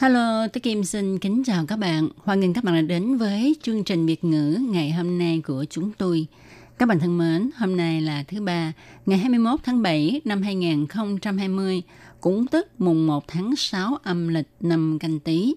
Hello, tôi Kim xin kính chào các bạn. Hoan nghênh các bạn đã đến với chương trình Việt ngữ ngày hôm nay của chúng tôi. Các bạn thân mến, hôm nay là thứ ba, ngày 21 tháng 7 năm 2020, cũng tức mùng 1 tháng 6 âm lịch năm canh tí.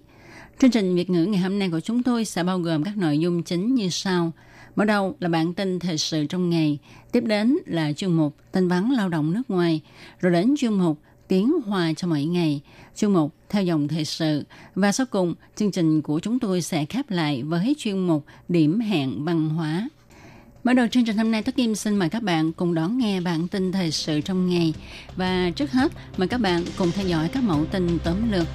Chương trình Việt ngữ ngày hôm nay của chúng tôi sẽ bao gồm các nội dung chính như sau. Mở đầu là bản tin thời sự trong ngày, tiếp đến là chuyên mục tin vắn lao động nước ngoài, rồi đến chuyên mục tiếng hoa cho mỗi ngày, chuyên mục theo dòng thời sự và sau cùng chương trình của chúng tôi sẽ khép lại với chuyên mục điểm hẹn văn hóa. Mở đầu chương trình hôm nay, Tất Kim xin mời các bạn cùng đón nghe bản tin thời sự trong ngày. Và trước hết, mời các bạn cùng theo dõi các mẫu tin tóm lược.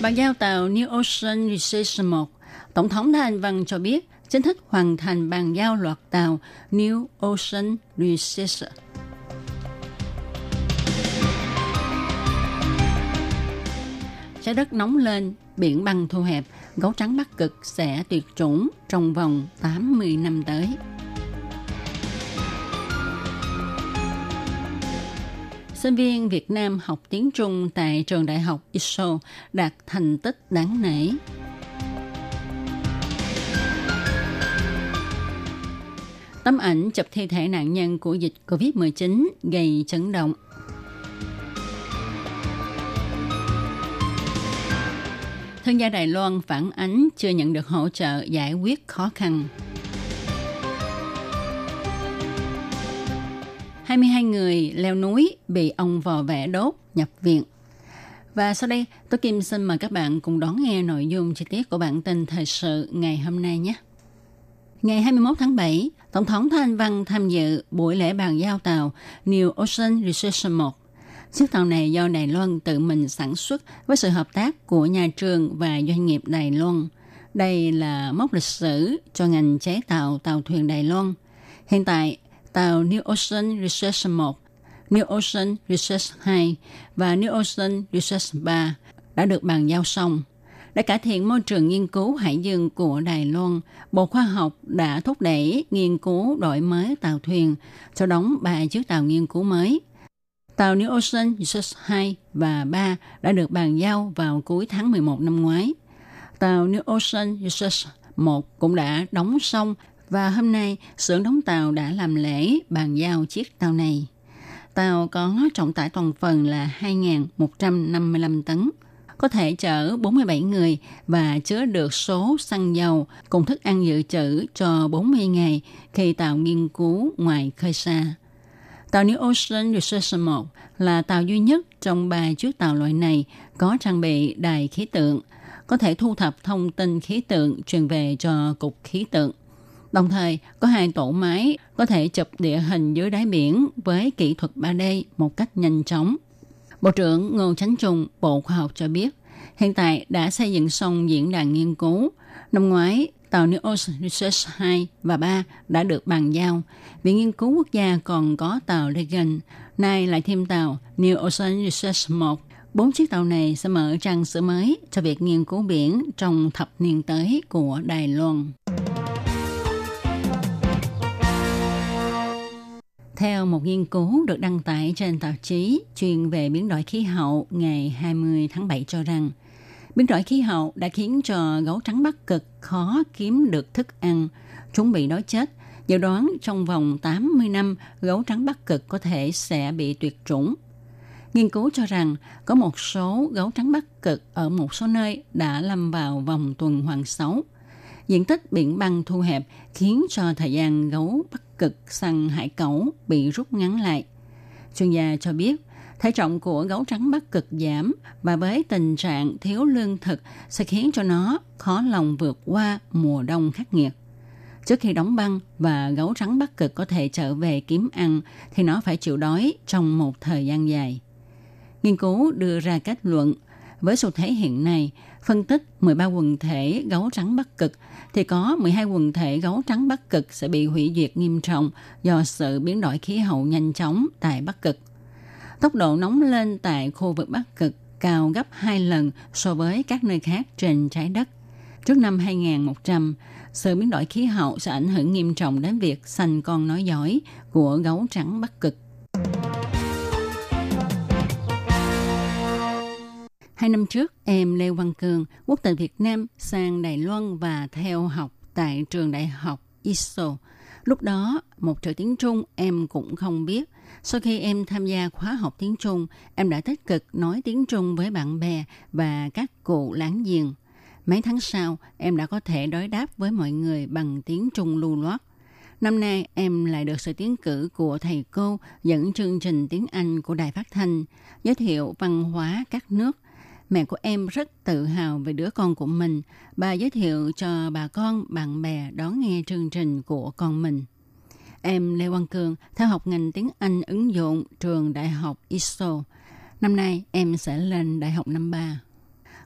Bàn giao tàu New Ocean Research 1, Tổng thống Thanh Văn cho biết chính thức hoàn thành bàn giao loạt tàu New Ocean Researcher. Trái đất nóng lên, biển băng thu hẹp, gấu trắng Bắc Cực sẽ tuyệt chủng trong vòng 80 năm tới. Sinh viên Việt Nam học tiếng Trung tại trường đại học ISO đạt thành tích đáng nể. Tấm ảnh chụp thi thể nạn nhân của dịch COVID-19 gây chấn động. Thương gia Đài Loan phản ánh chưa nhận được hỗ trợ giải quyết khó khăn. 22 người leo núi bị ông vò vẽ đốt nhập viện. Và sau đây, tôi Kim xin mời các bạn cùng đón nghe nội dung chi tiết của bản tin thời sự ngày hôm nay nhé. Ngày 21 tháng 7, Tổng thống Thanh Văn tham dự buổi lễ bàn giao tàu New Ocean Research 1 Chiếc tàu này do Đài Loan tự mình sản xuất với sự hợp tác của nhà trường và doanh nghiệp Đài Loan. Đây là mốc lịch sử cho ngành chế tạo tàu thuyền Đài Loan. Hiện tại, tàu New Ocean Research 1, New Ocean Research 2 và New Ocean Research 3 đã được bàn giao xong. Để cải thiện môi trường nghiên cứu hải dương của Đài Loan, Bộ Khoa học đã thúc đẩy nghiên cứu đổi mới tàu thuyền, cho đóng ba chiếc tàu nghiên cứu mới – Tàu New Ocean Research 2 và 3 đã được bàn giao vào cuối tháng 11 năm ngoái. Tàu New Ocean Research 1 cũng đã đóng xong và hôm nay xưởng đóng tàu đã làm lễ bàn giao chiếc tàu này. Tàu có trọng tải toàn phần là 2.155 tấn, có thể chở 47 người và chứa được số xăng dầu cùng thức ăn dự trữ cho 40 ngày khi tàu nghiên cứu ngoài khơi xa. Tàu New Ocean Research 1 là tàu duy nhất trong ba chiếc tàu loại này có trang bị đài khí tượng, có thể thu thập thông tin khí tượng truyền về cho Cục Khí tượng. Đồng thời, có hai tổ máy có thể chụp địa hình dưới đáy biển với kỹ thuật 3D một cách nhanh chóng. Bộ trưởng Ngô Chánh Trung, Bộ Khoa học cho biết, hiện tại đã xây dựng xong diễn đàn nghiên cứu. Năm ngoái, tàu New Ocean Research 2 và 3 đã được bàn giao. Viện Nghiên cứu Quốc gia còn có tàu Reagan, nay lại thêm tàu New Ocean Research 1. Bốn chiếc tàu này sẽ mở trang sử mới cho việc nghiên cứu biển trong thập niên tới của Đài Loan. Theo một nghiên cứu được đăng tải trên tạp chí chuyên về biến đổi khí hậu ngày 20 tháng 7 cho rằng, Biến đổi khí hậu đã khiến cho gấu trắng Bắc Cực khó kiếm được thức ăn, chúng bị đói chết. Dự đoán trong vòng 80 năm, gấu trắng Bắc Cực có thể sẽ bị tuyệt chủng. Nghiên cứu cho rằng có một số gấu trắng Bắc Cực ở một số nơi đã lâm vào vòng tuần hoàn xấu. Diện tích biển băng thu hẹp khiến cho thời gian gấu Bắc Cực săn hải cẩu bị rút ngắn lại. Chuyên gia cho biết thể trọng của gấu trắng Bắc Cực giảm và với tình trạng thiếu lương thực sẽ khiến cho nó khó lòng vượt qua mùa đông khắc nghiệt. Trước khi đóng băng và gấu trắng Bắc Cực có thể trở về kiếm ăn thì nó phải chịu đói trong một thời gian dài. Nghiên cứu đưa ra kết luận với xu thế hiện nay, phân tích 13 quần thể gấu trắng Bắc Cực thì có 12 quần thể gấu trắng Bắc Cực sẽ bị hủy diệt nghiêm trọng do sự biến đổi khí hậu nhanh chóng tại Bắc Cực. Tốc độ nóng lên tại khu vực Bắc Cực cao gấp 2 lần so với các nơi khác trên trái đất. Trước năm 2100, sự biến đổi khí hậu sẽ ảnh hưởng nghiêm trọng đến việc sanh con nói giỏi của gấu trắng Bắc Cực. Hai năm trước, em Lê Văn Cường, quốc tịch Việt Nam, sang Đài Loan và theo học tại trường đại học ISO. Lúc đó, một chữ tiếng Trung em cũng không biết. Sau khi em tham gia khóa học tiếng Trung, em đã tích cực nói tiếng Trung với bạn bè và các cụ láng giềng. Mấy tháng sau, em đã có thể đối đáp với mọi người bằng tiếng Trung lưu loát. Năm nay, em lại được sự tiến cử của thầy cô dẫn chương trình tiếng Anh của Đài Phát Thanh, giới thiệu văn hóa các nước – Mẹ của em rất tự hào về đứa con của mình. Bà giới thiệu cho bà con, bạn bè đón nghe chương trình của con mình. Em Lê Quang Cường theo học ngành tiếng Anh ứng dụng trường Đại học ISO. Năm nay em sẽ lên Đại học năm ba.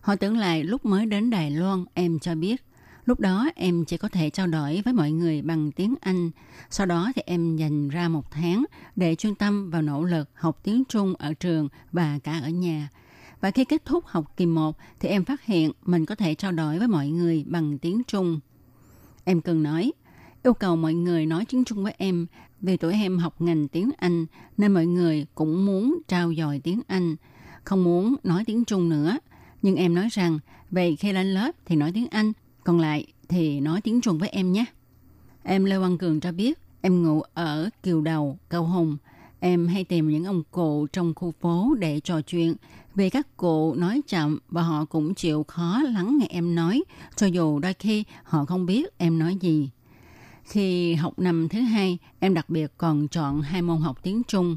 Họ tưởng lại lúc mới đến Đài Loan em cho biết Lúc đó em chỉ có thể trao đổi với mọi người bằng tiếng Anh. Sau đó thì em dành ra một tháng để chuyên tâm vào nỗ lực học tiếng Trung ở trường và cả ở nhà. Và khi kết thúc học kỳ 1 thì em phát hiện mình có thể trao đổi với mọi người bằng tiếng Trung. Em cần nói, yêu cầu mọi người nói tiếng Trung với em vì tuổi em học ngành tiếng Anh nên mọi người cũng muốn trao dồi tiếng Anh, không muốn nói tiếng Trung nữa. Nhưng em nói rằng, vậy khi lên lớp thì nói tiếng Anh, còn lại thì nói tiếng Trung với em nhé. Em Lê Văn Cường cho biết, em ngủ ở Kiều Đầu, Cầu Hùng. Em hay tìm những ông cụ trong khu phố để trò chuyện vì các cụ nói chậm và họ cũng chịu khó lắng nghe em nói, cho dù đôi khi họ không biết em nói gì. Khi học năm thứ hai, em đặc biệt còn chọn hai môn học tiếng Trung.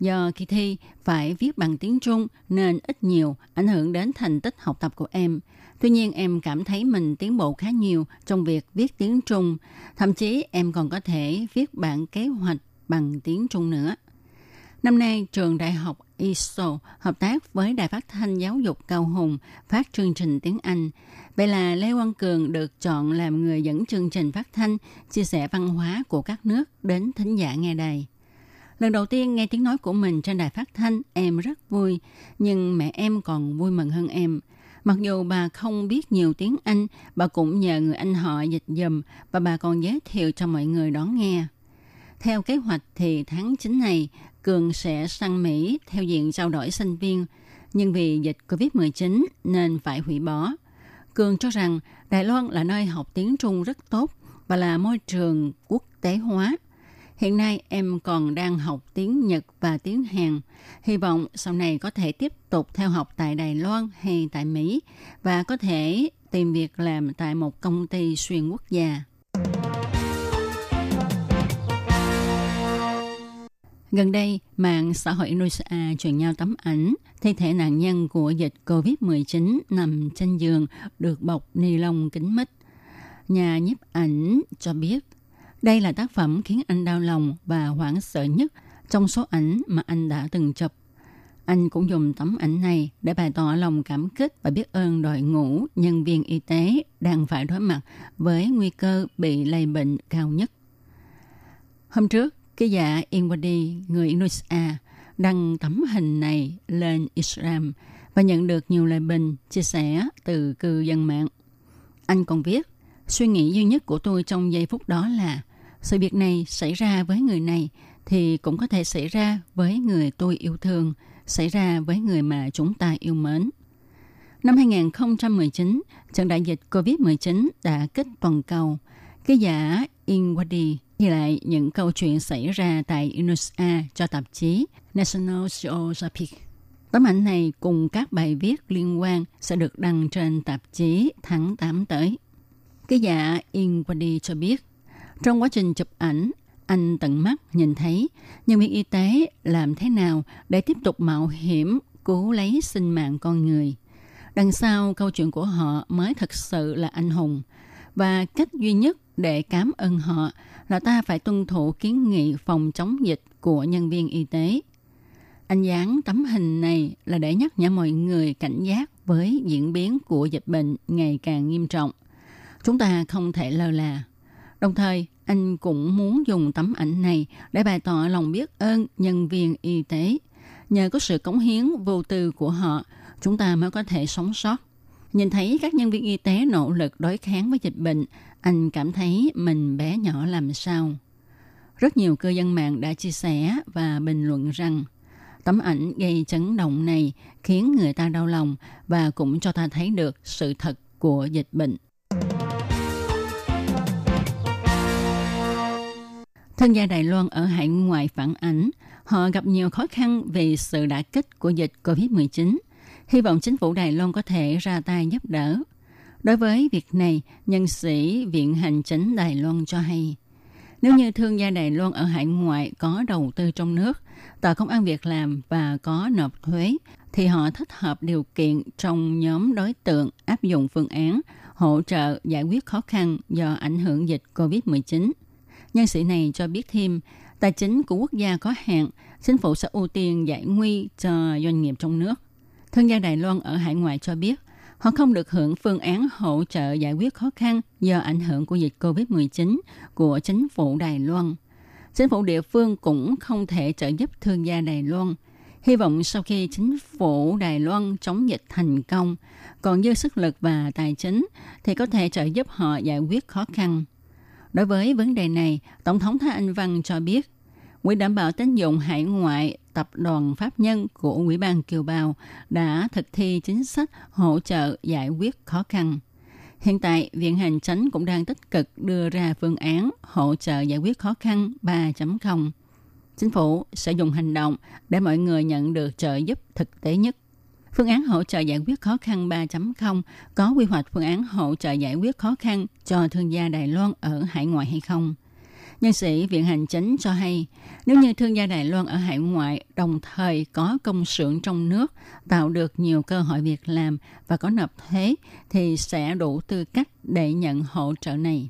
Do kỳ thi phải viết bằng tiếng Trung nên ít nhiều ảnh hưởng đến thành tích học tập của em. Tuy nhiên em cảm thấy mình tiến bộ khá nhiều trong việc viết tiếng Trung. Thậm chí em còn có thể viết bản kế hoạch bằng tiếng Trung nữa. Năm nay, trường đại học ISO hợp tác với Đài Phát thanh Giáo dục Cao Hùng phát chương trình tiếng Anh. Vậy là Lê Quang Cường được chọn làm người dẫn chương trình phát thanh chia sẻ văn hóa của các nước đến thính giả nghe đài. Lần đầu tiên nghe tiếng nói của mình trên đài phát thanh, em rất vui, nhưng mẹ em còn vui mừng hơn em. Mặc dù bà không biết nhiều tiếng Anh, bà cũng nhờ người anh họ dịch dùm và bà còn giới thiệu cho mọi người đón nghe. Theo kế hoạch thì tháng 9 này, Cường sẽ sang Mỹ theo diện trao đổi sinh viên, nhưng vì dịch COVID-19 nên phải hủy bỏ. Cường cho rằng Đài Loan là nơi học tiếng Trung rất tốt và là môi trường quốc tế hóa. Hiện nay em còn đang học tiếng Nhật và tiếng Hàn. Hy vọng sau này có thể tiếp tục theo học tại Đài Loan hay tại Mỹ và có thể tìm việc làm tại một công ty xuyên quốc gia. Gần đây, mạng xã hội Indonesia truyền nhau tấm ảnh thi thể nạn nhân của dịch COVID-19 nằm trên giường được bọc ni lông kính mít. Nhà nhiếp ảnh cho biết đây là tác phẩm khiến anh đau lòng và hoảng sợ nhất trong số ảnh mà anh đã từng chụp. Anh cũng dùng tấm ảnh này để bày tỏ lòng cảm kích và biết ơn đội ngũ nhân viên y tế đang phải đối mặt với nguy cơ bị lây bệnh cao nhất. Hôm trước, Ký giả Inwadi, người Indonesia, đăng tấm hình này lên Instagram và nhận được nhiều lời bình, chia sẻ từ cư dân mạng. Anh còn viết, suy nghĩ duy nhất của tôi trong giây phút đó là sự việc này xảy ra với người này thì cũng có thể xảy ra với người tôi yêu thương, xảy ra với người mà chúng ta yêu mến. Năm 2019, trận đại dịch COVID-19 đã kích toàn cầu. Ký giả Inwadi ghi lại những câu chuyện xảy ra tại Indonesia cho tạp chí National Geographic. Tấm ảnh này cùng các bài viết liên quan sẽ được đăng trên tạp chí tháng 8 tới. Ký giả Inwadi cho biết, trong quá trình chụp ảnh, anh tận mắt nhìn thấy nhân viên y tế làm thế nào để tiếp tục mạo hiểm cứu lấy sinh mạng con người. Đằng sau câu chuyện của họ mới thật sự là anh hùng. Và cách duy nhất để cảm ơn họ là ta phải tuân thủ kiến nghị phòng chống dịch của nhân viên y tế. Anh dán tấm hình này là để nhắc nhở mọi người cảnh giác với diễn biến của dịch bệnh ngày càng nghiêm trọng. Chúng ta không thể lơ là. Đồng thời, anh cũng muốn dùng tấm ảnh này để bày tỏ lòng biết ơn nhân viên y tế. Nhờ có sự cống hiến vô tư của họ, chúng ta mới có thể sống sót. Nhìn thấy các nhân viên y tế nỗ lực đối kháng với dịch bệnh, anh cảm thấy mình bé nhỏ làm sao. Rất nhiều cư dân mạng đã chia sẻ và bình luận rằng tấm ảnh gây chấn động này khiến người ta đau lòng và cũng cho ta thấy được sự thật của dịch bệnh. Thân gia Đài Loan ở hải ngoại phản ảnh, họ gặp nhiều khó khăn vì sự đả kích của dịch COVID-19. Hy vọng chính phủ Đài Loan có thể ra tay giúp đỡ. Đối với việc này, nhân sĩ Viện Hành Chính Đài Loan cho hay, nếu như thương gia Đài Loan ở hải ngoại có đầu tư trong nước, tạo công ăn việc làm và có nộp thuế, thì họ thích hợp điều kiện trong nhóm đối tượng áp dụng phương án hỗ trợ giải quyết khó khăn do ảnh hưởng dịch COVID-19. Nhân sĩ này cho biết thêm, tài chính của quốc gia có hạn, chính phủ sẽ ưu tiên giải nguy cho doanh nghiệp trong nước. Thương gia Đài Loan ở hải ngoại cho biết, họ không được hưởng phương án hỗ trợ giải quyết khó khăn do ảnh hưởng của dịch COVID-19 của chính phủ Đài Loan. Chính phủ địa phương cũng không thể trợ giúp thương gia Đài Loan. Hy vọng sau khi chính phủ Đài Loan chống dịch thành công, còn dư sức lực và tài chính thì có thể trợ giúp họ giải quyết khó khăn. Đối với vấn đề này, Tổng thống Thái Anh Văn cho biết, Quỹ đảm bảo tín dụng hải ngoại tập đoàn pháp nhân của Ủy ban Kiều Bào đã thực thi chính sách hỗ trợ giải quyết khó khăn. Hiện tại, Viện Hành Chánh cũng đang tích cực đưa ra phương án hỗ trợ giải quyết khó khăn 3.0. Chính phủ sẽ dùng hành động để mọi người nhận được trợ giúp thực tế nhất. Phương án hỗ trợ giải quyết khó khăn 3.0 có quy hoạch phương án hỗ trợ giải quyết khó khăn cho thương gia Đài Loan ở hải ngoại hay không? Nhân sĩ Viện Hành Chính cho hay, nếu như thương gia Đài Loan ở hải ngoại đồng thời có công xưởng trong nước, tạo được nhiều cơ hội việc làm và có nộp thuế, thì sẽ đủ tư cách để nhận hỗ trợ này.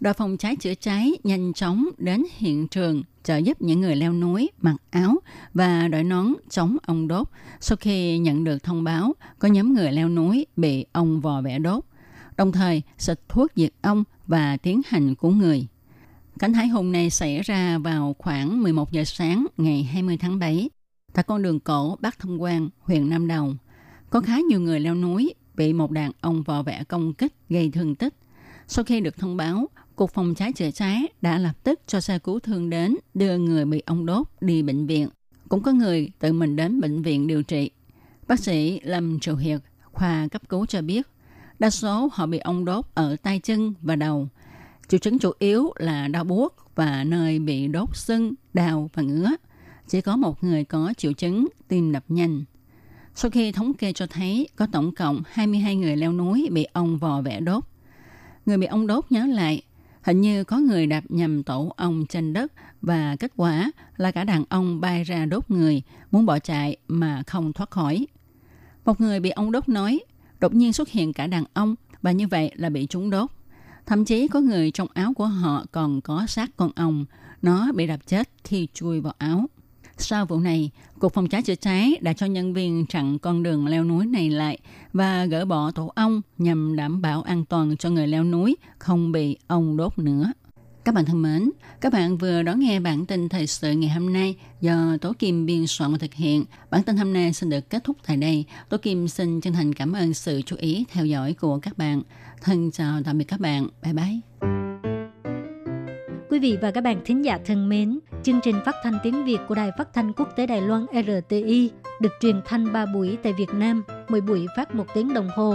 Đội phòng cháy chữa cháy nhanh chóng đến hiện trường trợ giúp những người leo núi mặc áo và đội nón chống ong đốt sau khi nhận được thông báo có nhóm người leo núi bị ong vò vẽ đốt đồng thời xịt thuốc diệt ong và tiến hành cứu người. Cảnh hải hùng này xảy ra vào khoảng 11 giờ sáng ngày 20 tháng 7 tại con đường cổ Bắc Thông Quang, huyện Nam Đồng. Có khá nhiều người leo núi bị một đàn ong vò vẽ công kích gây thương tích. Sau khi được thông báo, Cục Phòng cháy chữa cháy đã lập tức cho xe cứu thương đến đưa người bị ong đốt đi bệnh viện. Cũng có người tự mình đến bệnh viện điều trị. Bác sĩ Lâm triệu Hiệp, khoa cấp cứu cho biết, Đa số họ bị ong đốt ở tay chân và đầu. Triệu chứng chủ yếu là đau buốt và nơi bị đốt sưng, đau và ngứa. Chỉ có một người có triệu chứng tim đập nhanh. Sau khi thống kê cho thấy có tổng cộng 22 người leo núi bị ong vò vẽ đốt. Người bị ong đốt nhớ lại, hình như có người đạp nhầm tổ ong trên đất và kết quả là cả đàn ong bay ra đốt người, muốn bỏ chạy mà không thoát khỏi. Một người bị ong đốt nói, đột nhiên xuất hiện cả đàn ông và như vậy là bị chúng đốt. Thậm chí có người trong áo của họ còn có xác con ong, nó bị đập chết khi chui vào áo. Sau vụ này, Cục Phòng cháy chữa cháy đã cho nhân viên chặn con đường leo núi này lại và gỡ bỏ tổ ong nhằm đảm bảo an toàn cho người leo núi không bị ong đốt nữa. Các bạn thân mến, các bạn vừa đón nghe bản tin thời sự ngày hôm nay do Tố Kim biên soạn và thực hiện. Bản tin hôm nay xin được kết thúc tại đây. Tố Kim xin chân thành cảm ơn sự chú ý theo dõi của các bạn. Thân chào tạm biệt các bạn. Bye bye. Quý vị và các bạn thính giả thân mến, chương trình phát thanh tiếng Việt của Đài Phát thanh Quốc tế Đài Loan RTI được truyền thanh 3 buổi tại Việt Nam, mỗi buổi phát một tiếng đồng hồ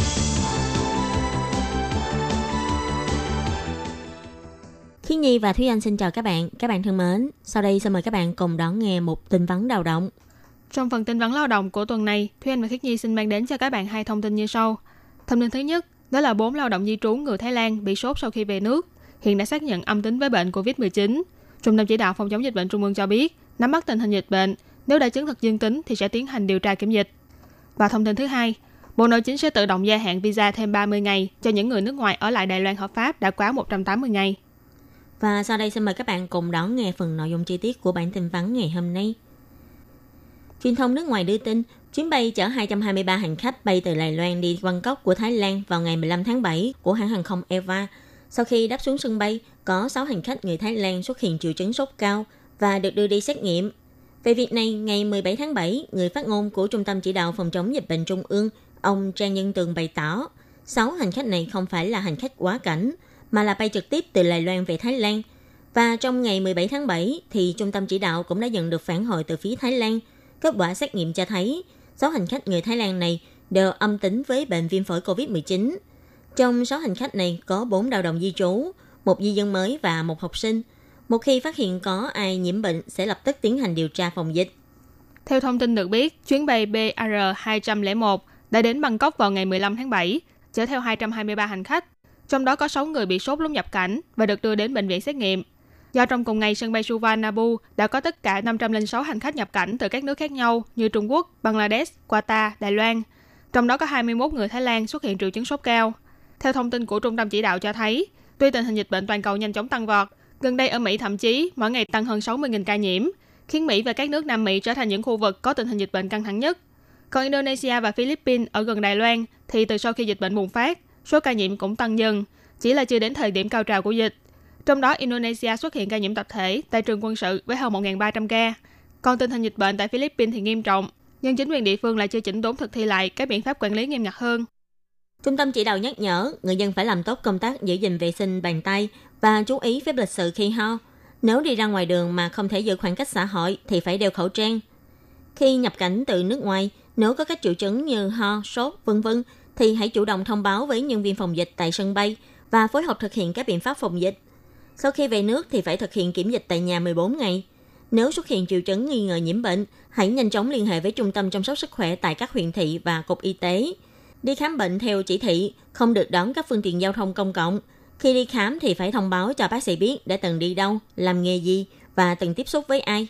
Khi Nhi và Thúy Anh xin chào các bạn. Các bạn thân mến, sau đây xin mời các bạn cùng đón nghe một tin vắn lao động. Trong phần tin vắn lao động của tuần này, Thúy Anh và Khiết Nhi xin mang đến cho các bạn hai thông tin như sau. Thông tin thứ nhất, đó là bốn lao động di trú người Thái Lan bị sốt sau khi về nước, hiện đã xác nhận âm tính với bệnh COVID-19. Trung tâm chỉ đạo phòng chống dịch bệnh Trung ương cho biết, nắm bắt tình hình dịch bệnh, nếu đã chứng thực dương tính thì sẽ tiến hành điều tra kiểm dịch. Và thông tin thứ hai, Bộ Nội chính sẽ tự động gia hạn visa thêm 30 ngày cho những người nước ngoài ở lại Đài Loan hợp pháp đã quá 180 ngày. Và sau đây xin mời các bạn cùng đón nghe phần nội dung chi tiết của bản tin vắn ngày hôm nay. Truyền thông nước ngoài đưa tin, chuyến bay chở 223 hành khách bay từ Đài Loan đi Bangkok của Thái Lan vào ngày 15 tháng 7 của hãng hàng không Eva. Sau khi đáp xuống sân bay, có 6 hành khách người Thái Lan xuất hiện triệu chứng sốt cao và được đưa đi xét nghiệm. Về việc này, ngày 17 tháng 7, người phát ngôn của Trung tâm Chỉ đạo Phòng chống dịch bệnh Trung ương, ông Trang Nhân Tường bày tỏ, 6 hành khách này không phải là hành khách quá cảnh, mà là bay trực tiếp từ Đài Loan về Thái Lan. Và trong ngày 17 tháng 7 thì trung tâm chỉ đạo cũng đã nhận được phản hồi từ phía Thái Lan. Kết quả xét nghiệm cho thấy 6 hành khách người Thái Lan này đều âm tính với bệnh viêm phổi COVID-19. Trong 6 hành khách này có 4 lao động di trú, một di dân mới và một học sinh. Một khi phát hiện có ai nhiễm bệnh sẽ lập tức tiến hành điều tra phòng dịch. Theo thông tin được biết, chuyến bay BR201 đã đến Bangkok vào ngày 15 tháng 7, chở theo 223 hành khách trong đó có 6 người bị sốt lúc nhập cảnh và được đưa đến bệnh viện xét nghiệm. Do trong cùng ngày sân bay Suvarnabhumi đã có tất cả 506 hành khách nhập cảnh từ các nước khác nhau như Trung Quốc, Bangladesh, Qatar, Đài Loan. Trong đó có 21 người Thái Lan xuất hiện triệu chứng sốt cao. Theo thông tin của Trung tâm Chỉ đạo cho thấy, tuy tình hình dịch bệnh toàn cầu nhanh chóng tăng vọt, gần đây ở Mỹ thậm chí mỗi ngày tăng hơn 60.000 ca nhiễm, khiến Mỹ và các nước Nam Mỹ trở thành những khu vực có tình hình dịch bệnh căng thẳng nhất. Còn Indonesia và Philippines ở gần Đài Loan thì từ sau khi dịch bệnh bùng phát, số ca nhiễm cũng tăng dần, chỉ là chưa đến thời điểm cao trào của dịch. Trong đó, Indonesia xuất hiện ca nhiễm tập thể tại trường quân sự với hơn 1.300 ca. Còn tình hình dịch bệnh tại Philippines thì nghiêm trọng, nhưng chính quyền địa phương lại chưa chỉnh đốn thực thi lại các biện pháp quản lý nghiêm ngặt hơn. Trung tâm chỉ đạo nhắc nhở người dân phải làm tốt công tác giữ gìn vệ sinh bàn tay và chú ý phép lịch sự khi ho. Nếu đi ra ngoài đường mà không thể giữ khoảng cách xã hội thì phải đeo khẩu trang. Khi nhập cảnh từ nước ngoài, nếu có các triệu chứng như ho, sốt, vân vân thì hãy chủ động thông báo với nhân viên phòng dịch tại sân bay và phối hợp thực hiện các biện pháp phòng dịch. Sau khi về nước thì phải thực hiện kiểm dịch tại nhà 14 ngày. Nếu xuất hiện triệu chứng nghi ngờ nhiễm bệnh, hãy nhanh chóng liên hệ với trung tâm chăm sóc sức khỏe tại các huyện thị và cục y tế. Đi khám bệnh theo chỉ thị, không được đón các phương tiện giao thông công cộng. Khi đi khám thì phải thông báo cho bác sĩ biết đã từng đi đâu, làm nghề gì và từng tiếp xúc với ai.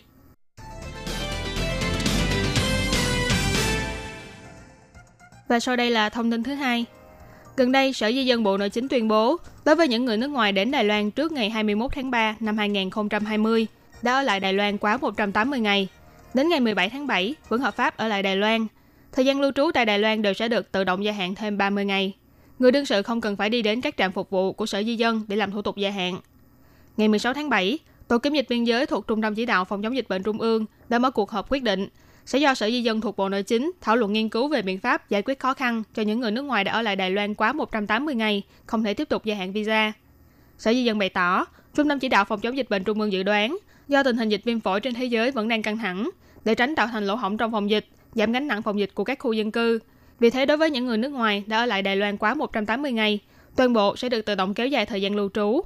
Và sau đây là thông tin thứ hai. Gần đây, Sở Di dân Bộ Nội chính tuyên bố, đối với những người nước ngoài đến Đài Loan trước ngày 21 tháng 3 năm 2020, đã ở lại Đài Loan quá 180 ngày. Đến ngày 17 tháng 7, vẫn hợp pháp ở lại Đài Loan. Thời gian lưu trú tại Đài Loan đều sẽ được tự động gia hạn thêm 30 ngày. Người đương sự không cần phải đi đến các trạm phục vụ của Sở Di dân để làm thủ tục gia hạn. Ngày 16 tháng 7, Tổ kiểm dịch biên giới thuộc Trung tâm Chỉ đạo Phòng chống dịch bệnh Trung ương đã mở cuộc họp quyết định sẽ do Sở Di dân thuộc Bộ Nội chính thảo luận nghiên cứu về biện pháp giải quyết khó khăn cho những người nước ngoài đã ở lại Đài Loan quá 180 ngày, không thể tiếp tục gia hạn visa. Sở Di dân bày tỏ, Trung tâm chỉ đạo phòng chống dịch bệnh Trung ương dự đoán, do tình hình dịch viêm phổi trên thế giới vẫn đang căng thẳng, để tránh tạo thành lỗ hổng trong phòng dịch, giảm gánh nặng phòng dịch của các khu dân cư. Vì thế đối với những người nước ngoài đã ở lại Đài Loan quá 180 ngày, toàn bộ sẽ được tự động kéo dài thời gian lưu trú.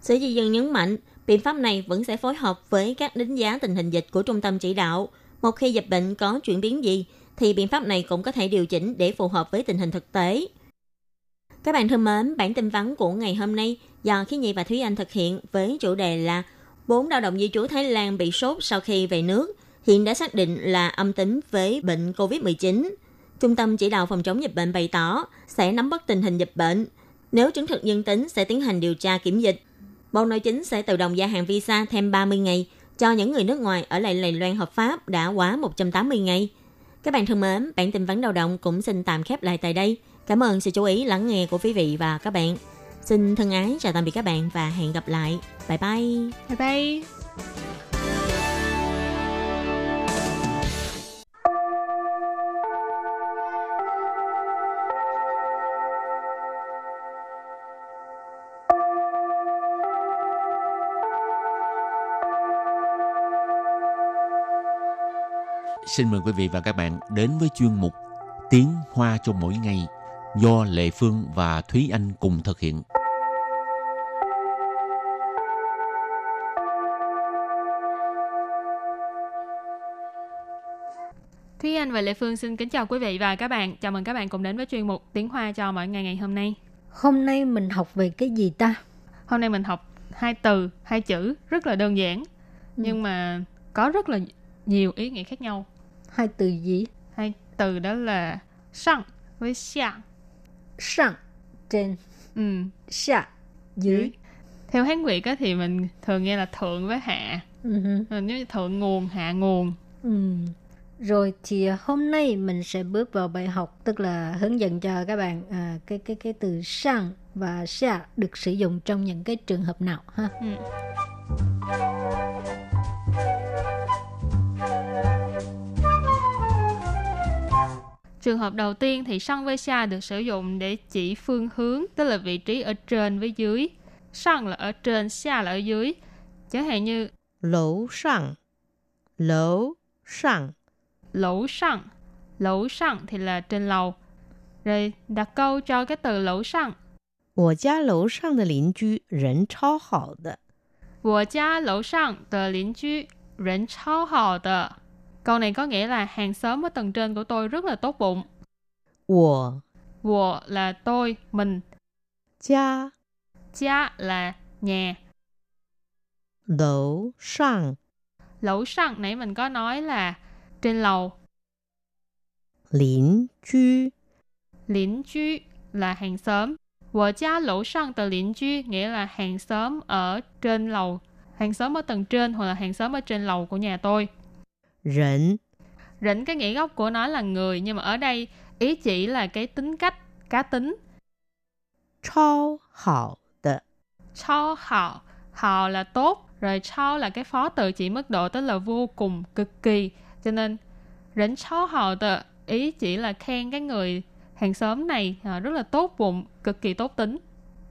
Sở Di dân nhấn mạnh, biện pháp này vẫn sẽ phối hợp với các đánh giá tình hình dịch của trung tâm chỉ đạo, một khi dịch bệnh có chuyển biến gì, thì biện pháp này cũng có thể điều chỉnh để phù hợp với tình hình thực tế. Các bạn thân mến, bản tin vắn của ngày hôm nay do Khí Nhi và Thúy Anh thực hiện với chủ đề là bốn lao động di trú Thái Lan bị sốt sau khi về nước, hiện đã xác định là âm tính với bệnh COVID-19. Trung tâm chỉ đạo phòng chống dịch bệnh bày tỏ sẽ nắm bắt tình hình dịch bệnh. Nếu chứng thực dương tính sẽ tiến hành điều tra kiểm dịch. Bộ Nội chính sẽ tự động gia hạn visa thêm 30 ngày cho những người nước ngoài ở lại lầy Loan hợp pháp đã quá 180 ngày. Các bạn thân mến, bản tin vấn đầu động cũng xin tạm khép lại tại đây. Cảm ơn sự chú ý lắng nghe của quý vị và các bạn. Xin thân ái chào tạm biệt các bạn và hẹn gặp lại. Bye bye. Bye bye. Xin mời quý vị và các bạn đến với chuyên mục Tiếng Hoa cho mỗi ngày do Lệ Phương và Thúy Anh cùng thực hiện. Thúy Anh và Lệ Phương xin kính chào quý vị và các bạn. Chào mừng các bạn cùng đến với chuyên mục Tiếng Hoa cho mỗi ngày ngày hôm nay. Hôm nay mình học về cái gì ta? Hôm nay mình học hai từ, hai chữ rất là đơn giản. Ừ. Nhưng mà có rất là nhiều ý nghĩa khác nhau. Hai từ gì? Hai từ đó là sang với xia. Sang, trên, Ừ, xia, dưới. Theo Hán Việt á, thì mình thường nghe là thượng với hạ. Ừ. Mình giống như thượng nguồn, hạ nguồn. Ừ. Rồi thì hôm nay mình sẽ bước vào bài học tức là hướng dẫn cho các bạn à, cái cái cái từ sang và xia được sử dụng trong những cái trường hợp nào ha. Ừ. Trường hợp đầu tiên thì sang với xa được sử dụng để chỉ phương hướng, tức là vị trí ở trên với dưới. Sang là ở trên, xa là ở dưới. Chẳng hạn như 楼上，楼上， lẩu sang. Lẩu sang thì là trên lầu. Rồi đặt câu cho cái từ lẩu sang. 我家楼上的邻居人超好的。我家楼上的邻居人超好的. Câu này có nghĩa là hàng xóm ở tầng trên của tôi rất là tốt bụng. 我我 là tôi, mình. Gia Gia là nhà. Lầu sang Lầu sang nãy mình có nói là trên lầu. Lín chư Lín chư là hàng xóm. Vợ cha lỗ sang từ lín chư nghĩa là hàng xóm ở trên lầu. Hàng xóm ở tầng trên hoặc là hàng xóm ở trên lầu của nhà tôi. Rỉnh Rỉnh cái nghĩa gốc của nó là người Nhưng mà ở đây ý chỉ là cái tính cách, cá tính Chao hào de Chao hào Hào là tốt Rồi chao là cái phó từ chỉ mức độ Tức là vô cùng, cực kỳ Cho nên rỉnh chao hào de Ý chỉ là khen cái người hàng xóm này à, rất là tốt bụng, cực kỳ tốt tính.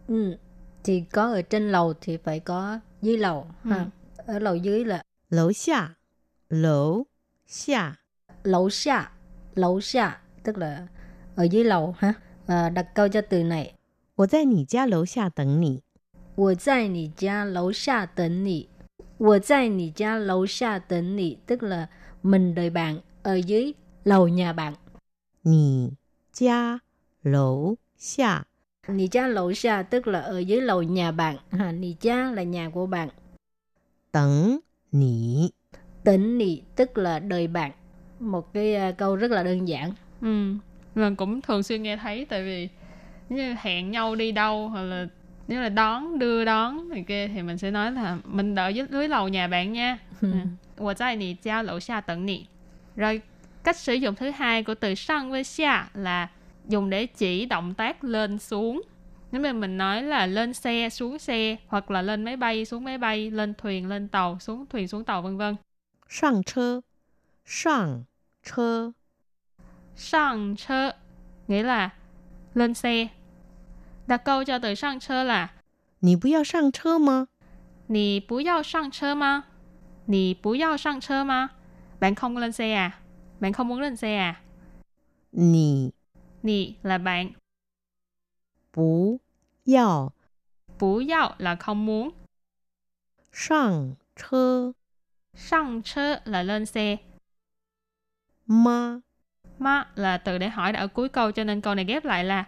Ừ. Thì có ở trên lầu thì phải có dưới lầu. Ừ. Ha. Ở lầu dưới là lầu xa 楼下， lẩu xa, lẩu xa tức là ở dưới lầu ha. À, đặt câu cho từ này 我在你家楼下等你。我在你家楼下等你。我在你家楼下等你 tức là mình đợi bạn ở dưới lầu nhà bạn. 你家楼下 Nì cha lầu xa tức là ở dưới lầu nhà bạn. Ha, nì cha là nhà của bạn. 等你。 tấn nị tức là đời bạn một cái à, câu rất là đơn giản. Ừ mình cũng thường xuyên nghe thấy tại vì như hẹn nhau đi đâu hoặc là nếu là đón đưa đón thì kia thì mình sẽ nói là mình đợi dưới, dưới lầu nhà bạn nha. Tôi tại nị gia lầu xa tận nị rồi cách sử dụng thứ hai của từ sang với xa là dùng để chỉ động tác lên xuống. Nếu mà mình nói là lên xe xuống xe hoặc là lên máy bay xuống máy bay lên thuyền lên tàu xuống thuyền xuống tàu vân vân. 上车，上车， Sang chơ nghĩa là lên xe. Đặt câu cho từ sang chơ là 你不要上车吗？你不要上车吗？你不要上车吗？Bạn không lên xe à? Bạn không muốn lên xe à? 你 Nì là bạn, 不要 bú yào là không muốn, 上车 Sang chơ là lên xe. Ma. Ma là từ để hỏi đã ở cuối câu cho nên câu này ghép lại là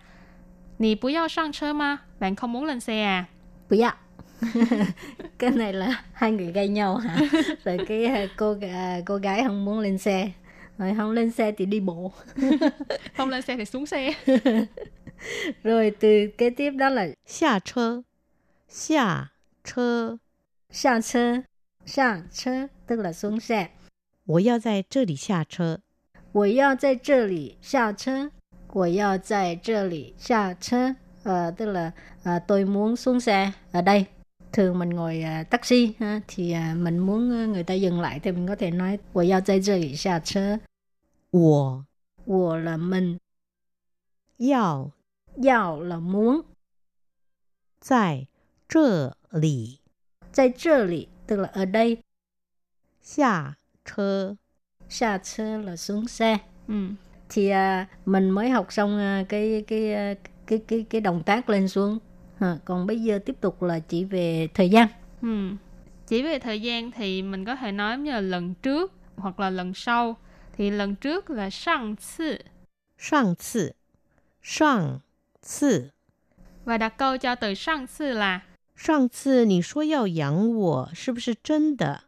Nì bú yao sang chơ ma. Bạn không muốn lên xe à? Bú yao. cái này là hai người gây nhau hả? Rồi cái ờ, cô ờ, cô gái không muốn lên xe. Rồi không lên xe thì đi bộ. không lên xe thì xuống xe. Rồi từ kế tiếp đó là Xà chơ. Xà chơ. Xà chơ. Xà chơ tức là xuống xe. 我要在这里下车。我要在这里下车。我要在这里下车. Ờ, tức là à, tôi muốn xuống xe ở đây. Thường mình ngồi à, taxi ha, thì à, mình muốn à, người ta dừng lại thì mình có thể nói 我要在这里下车.我我 là mình, 要要 là muốn. 在这里在这里 tức là ở đây. 下车。 xa车là xuống xe. Ừ. Thì à, mình mới học xong à, cái cái à, cái cái cái động tác lên xuống. À, còn bây giờ tiếp tục là chỉ về thời gian. Ừ. Chỉ về thời gian thì mình có thể nói như là lần trước hoặc là lần sau. Thì lần trước là sang 次上次，上次， và đặt câu cho từ sang 次 là 上次你说要养我，是不是真的？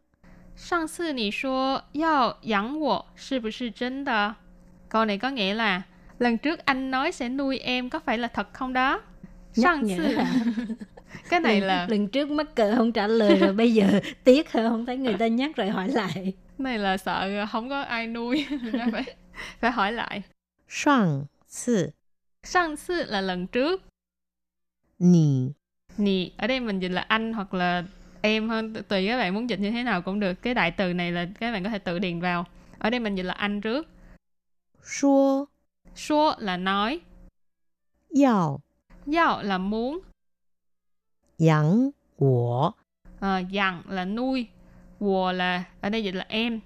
上次你说要养我是不是真的? Câu này có nghĩa là lần trước anh nói sẽ nuôi em có phải là thật không đó? Nhắc Sang nhở次hả? cái này lần, là lần trước mắc cỡ không trả lời rồi bây giờ tiếc hơn không thấy người ta nhắc rồi hỏi lại. này là sợ không có ai nuôi nên phải phải hỏi lại. 上次 Sang 次 là lần trước. 你 Nì, ở đây mình dịch là anh hoặc là em hơn tùy các bạn muốn dịch như thế nào cũng được. Cái đại từ này là các bạn có thể tự điền vào. Ở đây mình dịch là anh trước. Shua Shua là nói. Yào. Yào là muốn. Yang của à, ờ, Yang là nuôi. Của là ở đây dịch là em.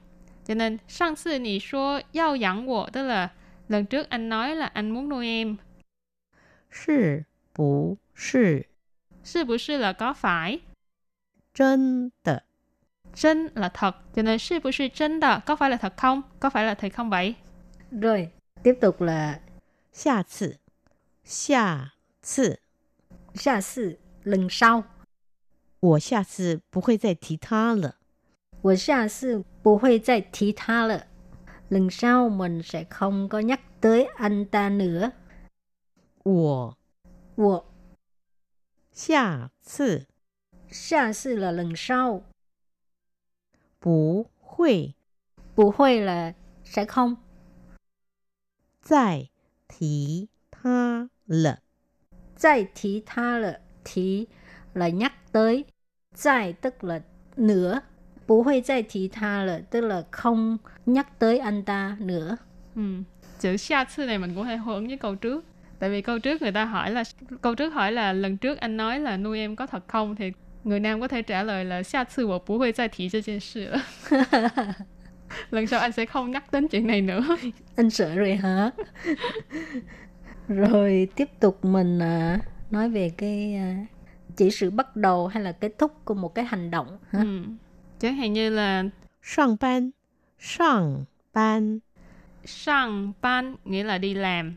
Cho nên sang sư nì số yao yang wo tức là lần trước anh nói là anh muốn nuôi em. Sư bù sư. Sư bù sư là có phải. 真的？ chân là thật. Cho nên sư bù sư chân đó có phải là thật không? Có phải là thật không vậy? Rồi, tiếp tục là 下次，下次， xa sự lần sau. 我下次不会再提他了。我下次不会再提他了. Lần sau mình sẽ không có nhắc tới anh ta nữa. 我我下次 下次là lần sau. 不会不会 là sẽ không. 再提他了。再提他了. Thì là nhắc tới.再tức là nữa. 不会再提他了 tức là không nhắc tới anh ta nữa. Ừ. Chữ xa次này mình cũng hay hướng với câu trước. Tại vì câu trước người ta hỏi là câu trước hỏi là lần trước anh nói là nuôi em có thật không thì người nam có thể trả lời là 下次我不会再提这件事了. lần sau anh sẽ không nhắc đến chuyện này nữa. Anh sợ rồi hả? rồi tiếp tục mình à, nói về cái à, chỉ sự bắt đầu hay là kết thúc của một cái hành động hả? Ừ. Chẳng hạn như là 上班，上班， sang ban nghĩa là đi làm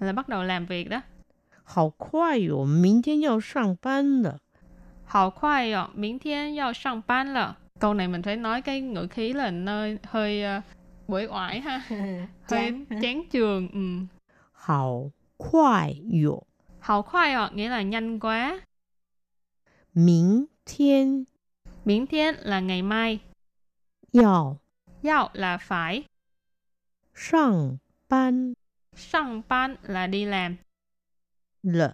là bắt đầu làm việc đó. 好快哟！明天要上班了。 好快 ồ, miễn. Câu này mình phải nói cái ngữ khí là nơi hơi ờ, uh, bưởi oải ha. hơi chán trường. Ừ. Hào khoai yểu. Hào khoai ồ, nghĩa là nhanh quá. Miễn thiên. Miễn thiên là ngày mai. Yào. Yào là phải. Sang ban. Sang ban là đi làm. Lợ.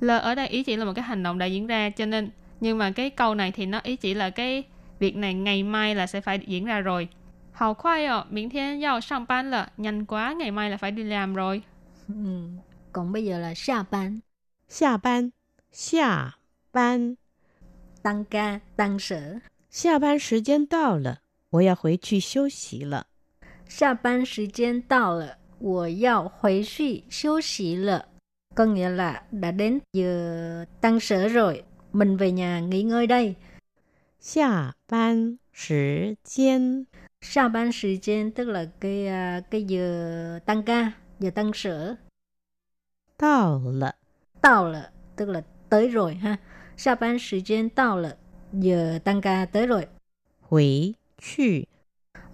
Lờ ở đây ý chỉ là một cái hành động đã diễn ra cho nên nhưng mà cái câu này thì nó ý chỉ là cái việc này ngày mai là sẽ phải diễn ra rồi. Hào khoai ạ, miễn thiên yao sang ban là nhanh quá, ngày mai là phải đi làm rồi. Ừ. Còn bây giờ là xa ban, 下班，下班， tăng ca, tăng sở. 下班时间到了，我要回去休息了。下班时间到了，我要回去休息了. Có nghĩa là đã đến giờ tăng sở rồi, mình về nhà nghỉ ngơi đây. 下班时间 Sa ban thời gian tức là cái à, cái giờ tăng ca, giờ tăng sở. 到了， Tao là tức là tới rồi ha. Sa ban thời gian tao là giờ tăng ca tới rồi. 回去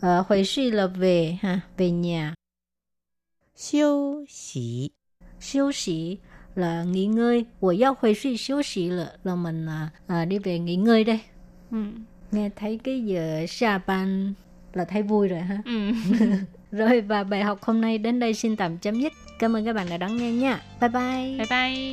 Ờ, hồi suy là về ha, về nhà. 休息。 Siêu sĩ là nghỉ ngơi, tôi yêu hồi suy xíu xí là, là mình à, à, đi về nghỉ ngơi đây. Ừ. Nghe thấy cái giờ xa ban là thấy vui rồi ha. Ừ. rồi và bài học hôm nay đến đây xin tạm chấm dứt. Cảm ơn các bạn đã đón nghe nha. Bye bye. Bye bye.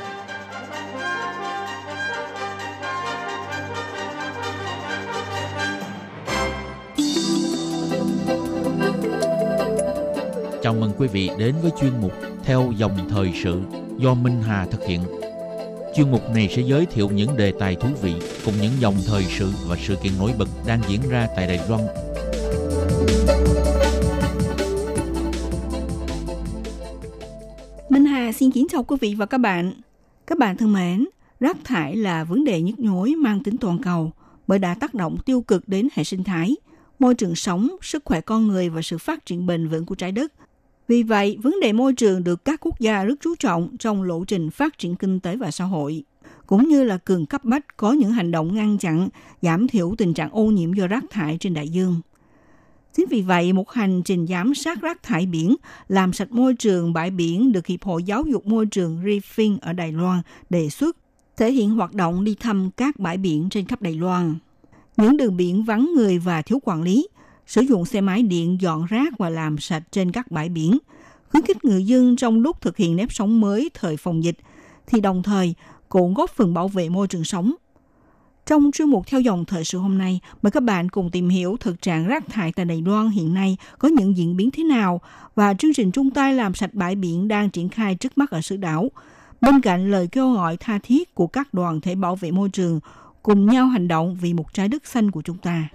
Chào mừng quý vị đến với chuyên mục Theo dòng thời sự do Minh Hà thực hiện. Chuyên mục này sẽ giới thiệu những đề tài thú vị cùng những dòng thời sự và sự kiện nổi bật đang diễn ra tại Đài Loan Minh Hà xin kính chào quý vị và các bạn. Các bạn thân mến, rác thải là vấn đề nhức nhối mang tính toàn cầu bởi đã tác động tiêu cực đến hệ sinh thái, môi trường sống, sức khỏe con người và sự phát triển bền vững của trái đất. Vì vậy, vấn đề môi trường được các quốc gia rất chú trọng trong lộ trình phát triển kinh tế và xã hội, cũng như là cường cấp bách có những hành động ngăn chặn, giảm thiểu tình trạng ô nhiễm do rác thải trên đại dương. Chính vì vậy, một hành trình giám sát rác thải biển, làm sạch môi trường bãi biển được Hiệp hội Giáo dục Môi trường Reefing ở Đài Loan đề xuất, thể hiện hoạt động đi thăm các bãi biển trên khắp Đài Loan. Những đường biển vắng người và thiếu quản lý, sử dụng xe máy điện dọn rác và làm sạch trên các bãi biển, khuyến khích người dân trong lúc thực hiện nếp sống mới thời phòng dịch, thì đồng thời cũng góp phần bảo vệ môi trường sống. Trong chuyên mục theo dòng thời sự hôm nay, mời các bạn cùng tìm hiểu thực trạng rác thải tại Đài Loan hiện nay có những diễn biến thế nào và chương trình chung tay làm sạch bãi biển đang triển khai trước mắt ở xứ đảo. Bên cạnh lời kêu gọi tha thiết của các đoàn thể bảo vệ môi trường, cùng nhau hành động vì một trái đất xanh của chúng ta.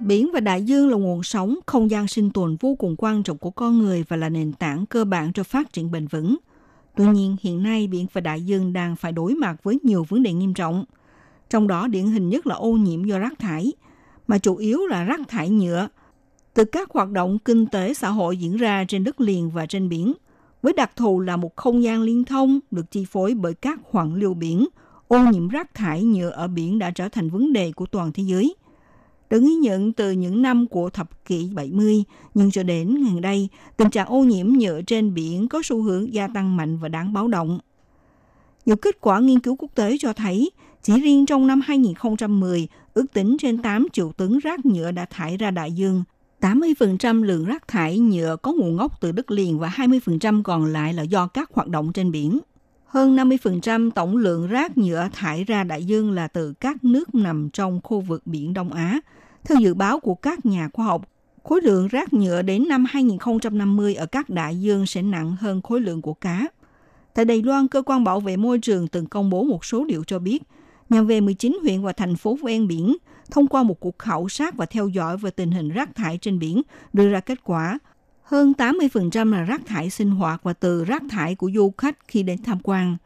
Biển và đại dương là nguồn sống, không gian sinh tồn vô cùng quan trọng của con người và là nền tảng cơ bản cho phát triển bền vững. Tuy nhiên, hiện nay biển và đại dương đang phải đối mặt với nhiều vấn đề nghiêm trọng. Trong đó điển hình nhất là ô nhiễm do rác thải, mà chủ yếu là rác thải nhựa từ các hoạt động kinh tế xã hội diễn ra trên đất liền và trên biển, với đặc thù là một không gian liên thông được chi phối bởi các hoàng lưu biển, ô nhiễm rác thải nhựa ở biển đã trở thành vấn đề của toàn thế giới. Được ghi nhận từ những năm của thập kỷ 70, nhưng cho đến gần đây, tình trạng ô nhiễm nhựa trên biển có xu hướng gia tăng mạnh và đáng báo động. Nhiều kết quả nghiên cứu quốc tế cho thấy, chỉ riêng trong năm 2010, ước tính trên 8 triệu tấn rác nhựa đã thải ra đại dương. 80% lượng rác thải nhựa có nguồn gốc từ đất liền và 20% còn lại là do các hoạt động trên biển. Hơn 50% tổng lượng rác nhựa thải ra đại dương là từ các nước nằm trong khu vực Biển Đông Á. Theo dự báo của các nhà khoa học, khối lượng rác nhựa đến năm 2050 ở các đại dương sẽ nặng hơn khối lượng của cá. Tại Đài Loan, Cơ quan Bảo vệ Môi trường từng công bố một số liệu cho biết, nhằm về 19 huyện và thành phố ven biển, thông qua một cuộc khảo sát và theo dõi về tình hình rác thải trên biển, đưa ra kết quả hơn 80% là rác thải sinh hoạt và từ rác thải của du khách khi đến tham quan.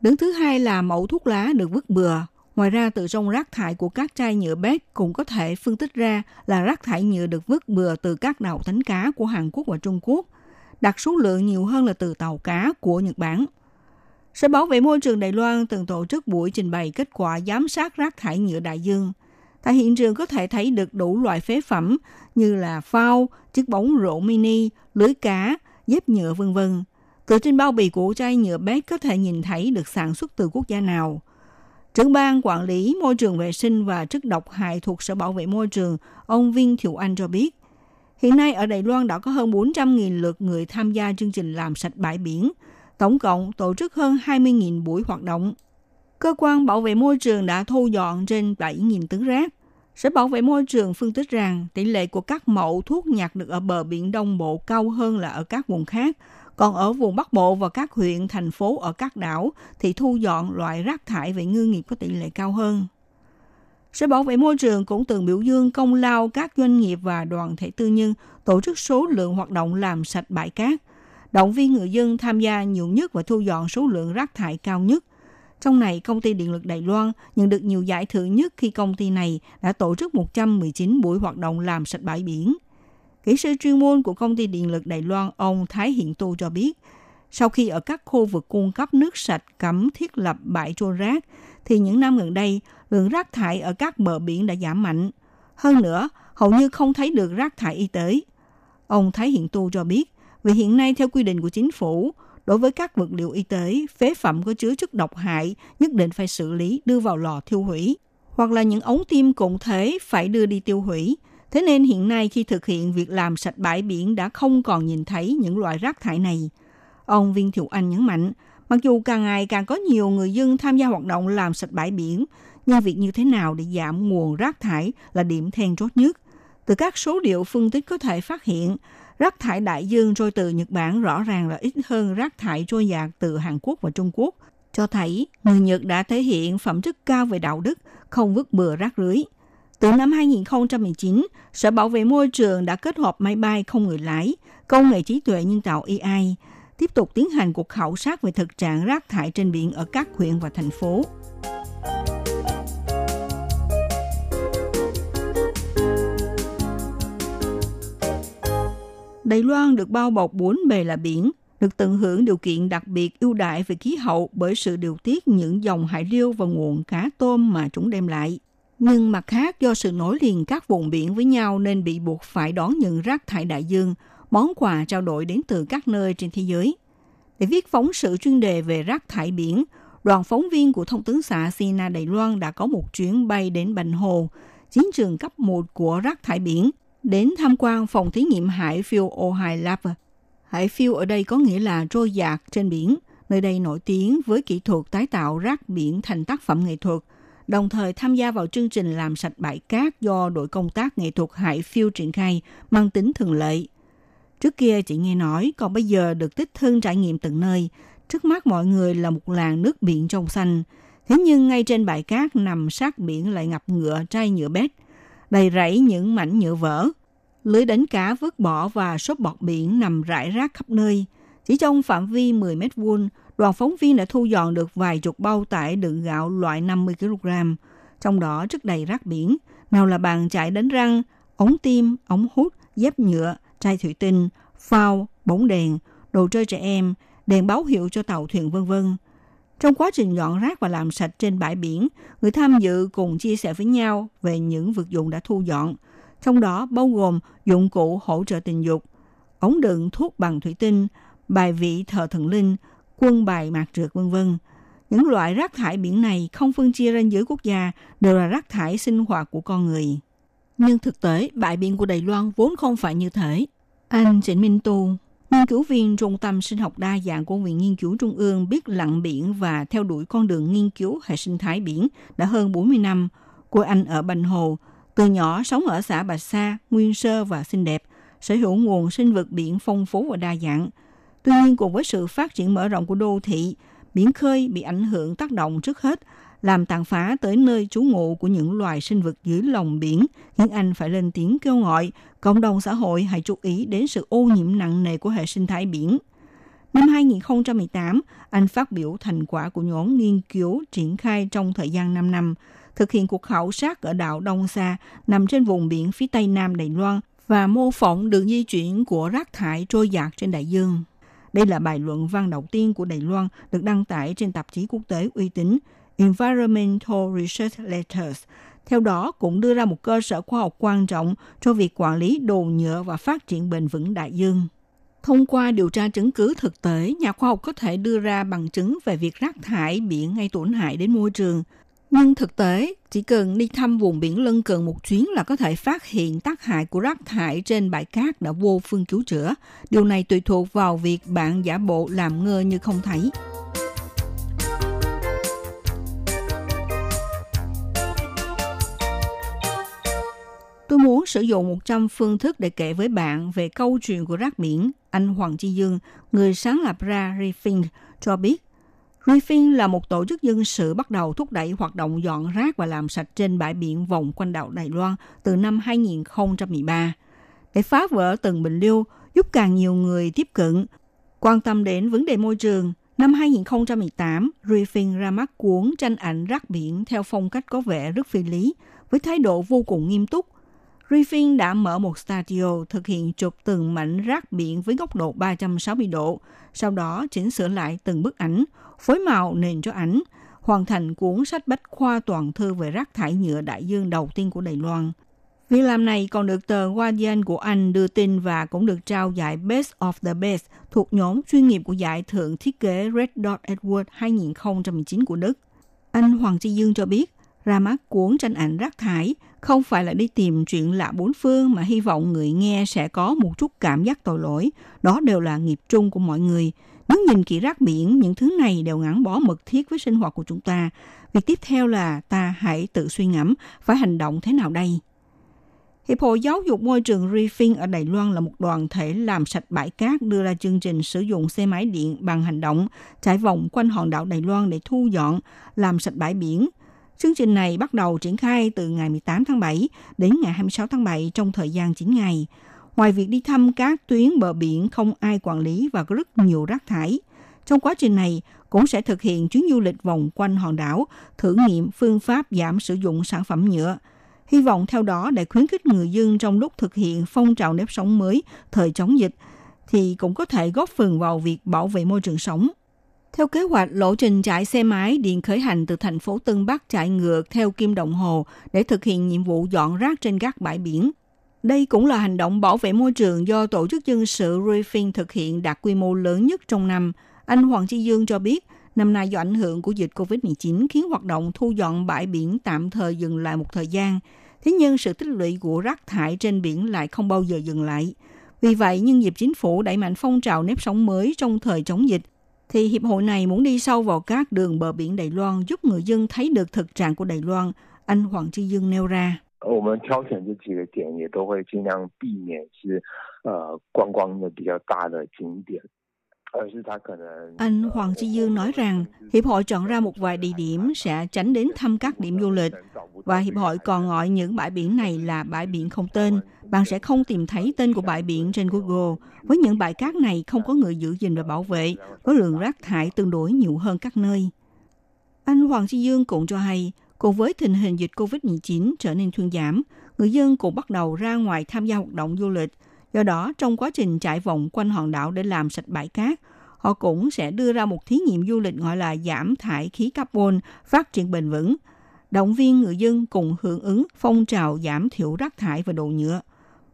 Đứng thứ hai là mẫu thuốc lá được vứt bừa. Ngoài ra, từ trong rác thải của các chai nhựa bét cũng có thể phân tích ra là rác thải nhựa được vứt bừa từ các đảo đánh cá của Hàn Quốc và Trung Quốc. Đặt số lượng nhiều hơn là từ tàu cá của Nhật Bản. Sở Bảo vệ Môi trường Đài Loan từng tổ chức buổi trình bày kết quả giám sát rác thải nhựa đại dương. Tại hiện trường có thể thấy được đủ loại phế phẩm như là phao, chiếc bóng rổ mini, lưới cá, dép nhựa vân vân. Từ trên bao bì của chai nhựa bét có thể nhìn thấy được sản xuất từ quốc gia nào. Trưởng ban quản lý môi trường vệ sinh và chất độc hại thuộc Sở Bảo vệ Môi trường, ông Viên Thiệu Anh cho biết, hiện nay ở Đài Loan đã có hơn 400.000 lượt người tham gia chương trình làm sạch bãi biển. Tổng cộng tổ chức hơn 20.000 buổi hoạt động. Cơ quan bảo vệ môi trường đã thu dọn trên 7.000 tấn rác. Sở Bảo vệ Môi trường phân tích rằng tỷ lệ của các mẫu thuốc nhặt được ở bờ biển Đông Bộ cao hơn là ở các vùng khác. Còn ở vùng Bắc Bộ và các huyện, thành phố ở các đảo thì thu dọn loại rác thải về ngư nghiệp có tỷ lệ cao hơn. Sở Bảo vệ Môi trường cũng từng biểu dương công lao các doanh nghiệp và đoàn thể tư nhân tổ chức số lượng hoạt động làm sạch bãi cát, động viên người dân tham gia nhiều nhất và thu dọn số lượng rác thải cao nhất. Trong này, công ty điện lực Đài Loan nhận được nhiều giải thưởng nhất khi công ty này đã tổ chức 119 buổi hoạt động làm sạch bãi biển. Kỹ sư chuyên môn của công ty điện lực Đài Loan, ông Thái Hiện Tu cho biết, Sau khi ở các khu vực cung cấp nước sạch cấm thiết lập bãi trôn rác, thì những năm gần đây, lượng rác thải ở các bờ biển đã giảm mạnh. Hơn nữa, hầu như không thấy được rác thải y tế. Ông Thái Hiện Tu cho biết, vì hiện nay theo quy định của chính phủ, đối với các vật liệu y tế, phế phẩm có chứa chất độc hại nhất định phải xử lý đưa vào lò thiêu hủy, hoặc là những ống tim cũng thế phải đưa đi tiêu hủy. Thế nên hiện nay khi thực hiện việc làm sạch bãi biển đã không còn nhìn thấy những loại rác thải này. Ông Viên Thiệu Anh nhấn mạnh, mặc dù càng ngày càng có nhiều người dân tham gia hoạt động làm sạch bãi biển, nhưng việc như thế nào để giảm nguồn rác thải là điểm then chốt nhất. Từ các số liệu phân tích có thể phát hiện, rác thải đại dương trôi từ Nhật Bản rõ ràng là ít hơn rác thải trôi dạt từ Hàn Quốc và Trung Quốc, cho thấy người Nhật đã thể hiện phẩm chất cao về đạo đức, không vứt bừa rác rưới. Từ năm 2019, Sở Bảo vệ Môi trường đã kết hợp máy bay không người lái, công nghệ trí tuệ nhân tạo AI, tiếp tục tiến hành cuộc khảo sát về thực trạng rác thải trên biển ở các huyện và thành phố. Đài Loan được bao bọc bốn bề là biển, được tận hưởng điều kiện đặc biệt ưu đại về khí hậu bởi sự điều tiết những dòng hải liêu và nguồn cá tôm mà chúng đem lại. Nhưng mặt khác do sự nối liền các vùng biển với nhau nên bị buộc phải đón nhận rác thải đại dương, món quà trao đổi đến từ các nơi trên thế giới. Để viết phóng sự chuyên đề về rác thải biển, đoàn phóng viên của thông tấn xã Sina Đài Loan đã có một chuyến bay đến Bành Hồ, chiến trường cấp 1 của rác thải biển, đến tham quan phòng thí nghiệm hải phiêu Ohio Lab. Hải phiêu ở đây có nghĩa là trôi dạt trên biển. Nơi đây nổi tiếng với kỹ thuật tái tạo rác biển thành tác phẩm nghệ thuật, đồng thời tham gia vào chương trình làm sạch bãi cát do đội công tác nghệ thuật Hải phiêu triển khai mang tính thường lệ. Trước kia chị nghe nói, còn bây giờ được tích thân trải nghiệm từng nơi. Trước mắt mọi người là một làng nước biển trong xanh. Thế nhưng ngay trên bãi cát nằm sát biển lại ngập ngựa chai nhựa bét, đầy rẫy những mảnh nhựa vỡ. Lưới đánh cá vứt bỏ và xốp bọt biển nằm rải rác khắp nơi. Chỉ trong phạm vi 10 mét vuông, đoàn phóng viên đã thu dọn được vài chục bao tải đựng gạo loại 50 kg. Trong đó rất đầy rác biển, nào là bàn chải đánh răng, ống tim, ống hút, dép nhựa, chai thủy tinh, phao, bóng đèn, đồ chơi trẻ em, đèn báo hiệu cho tàu thuyền vân vân. Trong quá trình dọn rác và làm sạch trên bãi biển, người tham dự cùng chia sẻ với nhau về những vật dụng đã thu dọn, trong đó bao gồm dụng cụ hỗ trợ tình dục, ống đựng thuốc bằng thủy tinh, bài vị thờ thần linh, quân bài mạc trượt vân vân. Những loại rác thải biển này không phân chia ranh giới quốc gia, đều là rác thải sinh hoạt của con người. Nhưng thực tế, bãi biển của Đài Loan vốn không phải như thế. Anh Trịnh Minh Tu, nghiên cứu viên Trung tâm Sinh học đa dạng của Viện Nghiên cứu Trung ương biết lặn biển và theo đuổi con đường nghiên cứu hệ sinh thái biển đã hơn 40 năm. Cô anh ở Bành Hồ, từ nhỏ sống ở xã Bạch Sa, nguyên sơ và xinh đẹp, sở hữu nguồn sinh vật biển phong phú và đa dạng. Tuy nhiên cùng với sự phát triển mở rộng của đô thị, biển khơi bị ảnh hưởng tác động trước hết làm tàn phá tới nơi trú ngụ của những loài sinh vật dưới lòng biển, khiến Anh phải lên tiếng kêu gọi cộng đồng xã hội hãy chú ý đến sự ô nhiễm nặng nề của hệ sinh thái biển. Năm 2018, anh phát biểu thành quả của nhóm nghiên cứu triển khai trong thời gian 5 năm, thực hiện cuộc khảo sát ở đảo Đông Sa nằm trên vùng biển phía tây nam Đài Loan và mô phỏng đường di chuyển của rác thải trôi dạt trên đại dương. Đây là bài luận văn đầu tiên của Đài Loan được đăng tải trên tạp chí quốc tế uy tín Environmental Research Letters. Theo đó, cũng đưa ra một cơ sở khoa học quan trọng cho việc quản lý đồ nhựa và phát triển bền vững đại dương. Thông qua điều tra chứng cứ thực tế, nhà khoa học có thể đưa ra bằng chứng về việc rác thải biển gây tổn hại đến môi trường. Nhưng thực tế, chỉ cần đi thăm vùng biển lân cận một chuyến là có thể phát hiện tác hại của rác thải trên bãi cát đã vô phương cứu chữa. Điều này tùy thuộc vào việc bạn giả bộ làm ngơ như không thấy. Tôi muốn sử dụng 100 phương thức để kể với bạn về câu chuyện của rác biển. Anh Hoàng Chi Dương, người sáng lập ra Refink, cho biết Refin là một tổ chức dân sự bắt đầu thúc đẩy hoạt động dọn rác và làm sạch trên bãi biển vòng quanh đảo Đài Loan từ năm 2013. Để phá vỡ từng bình lưu, giúp càng nhiều người tiếp cận, quan tâm đến vấn đề môi trường, Năm 2018, Refin ra mắt cuốn tranh ảnh rác biển theo phong cách có vẻ rất phi lý, với thái độ vô cùng nghiêm túc Griffin đã mở một studio thực hiện chụp từng mảnh rác biển với góc độ 360 độ, sau đó chỉnh sửa lại từng bức ảnh, phối màu nền cho ảnh, hoàn thành cuốn sách bách khoa toàn thư về rác thải nhựa đại dương đầu tiên của Đài Loan. Việc làm này còn được tờ Guardian của Anh đưa tin và cũng được trao giải Best of the Best thuộc nhóm chuyên nghiệp của giải thưởng thiết kế Red Dot Award 2019 của Đức. Anh Hoàng Chi Dương cho biết, ra mắt cuốn tranh ảnh rác thải không phải là đi tìm chuyện lạ bốn phương mà hy vọng người nghe sẽ có một chút cảm giác tội lỗi. Đó đều là nghiệp chung của mọi người. Nếu nhìn kỹ rác biển, những thứ này đều gắn bó mật thiết với sinh hoạt của chúng ta. Việc tiếp theo là ta hãy tự suy ngẫm phải hành động thế nào đây. Hiệp hội Giáo dục Môi trường Reefing ở Đài Loan là một đoàn thể làm sạch bãi cát đưa ra chương trình sử dụng xe máy điện bằng hành động chạy vòng quanh hòn đảo Đài Loan để thu dọn, làm sạch bãi biển. Chương trình này bắt đầu triển khai từ ngày 18 tháng 7 đến ngày 26 tháng 7 trong thời gian 9 ngày. Ngoài việc đi thăm các tuyến bờ biển không ai quản lý và có rất nhiều rác thải, trong quá trình này cũng sẽ thực hiện chuyến du lịch vòng quanh hòn đảo, thử nghiệm phương pháp giảm sử dụng sản phẩm nhựa – hy vọng theo đó để khuyến khích người dân trong lúc thực hiện phong trào nếp sống mới thời chống dịch thì cũng có thể góp phần vào việc bảo vệ môi trường sống. Theo kế hoạch, lộ trình chạy xe máy điện khởi hành từ thành phố Tân Bắc chạy ngược theo kim đồng hồ để thực hiện nhiệm vụ dọn rác trên các bãi biển. Đây cũng là hành động bảo vệ môi trường do Tổ chức Dân sự Reefing thực hiện đạt quy mô lớn nhất trong năm. Anh Hoàng Chi Dương cho biết, năm nay do ảnh hưởng của dịch COVID-19 khiến hoạt động thu dọn bãi biển tạm thời dừng lại một thời gian – Thế nhưng sự tích lũy của rác thải trên biển lại không bao giờ dừng lại. Vì vậy, nhân dịp chính phủ đẩy mạnh phong trào nếp sống mới trong thời chống dịch, thì hiệp hội này muốn đi sâu vào các đường bờ biển Đài Loan giúp người dân thấy được thực trạng của Đài Loan, anh Hoàng Chi Dương nêu ra. Ờ, anh Hoàng Chi Dương nói rằng Hiệp hội chọn ra một vài địa điểm sẽ tránh đến thăm các điểm du lịch và Hiệp hội còn gọi những bãi biển này là bãi biển không tên. Bạn sẽ không tìm thấy tên của bãi biển trên Google. Với những bãi cát này không có người giữ gìn và bảo vệ, có lượng rác thải tương đối nhiều hơn các nơi. Anh Hoàng Chi Dương cũng cho hay, cùng với tình hình dịch COVID-19 trở nên thuyên giảm, người dân cũng bắt đầu ra ngoài tham gia hoạt động du lịch – Do đó, trong quá trình chạy vòng quanh hòn đảo để làm sạch bãi cát, họ cũng sẽ đưa ra một thí nghiệm du lịch gọi là giảm thải khí carbon, phát triển bền vững, động viên người dân cùng hưởng ứng phong trào giảm thiểu rác thải và đồ nhựa.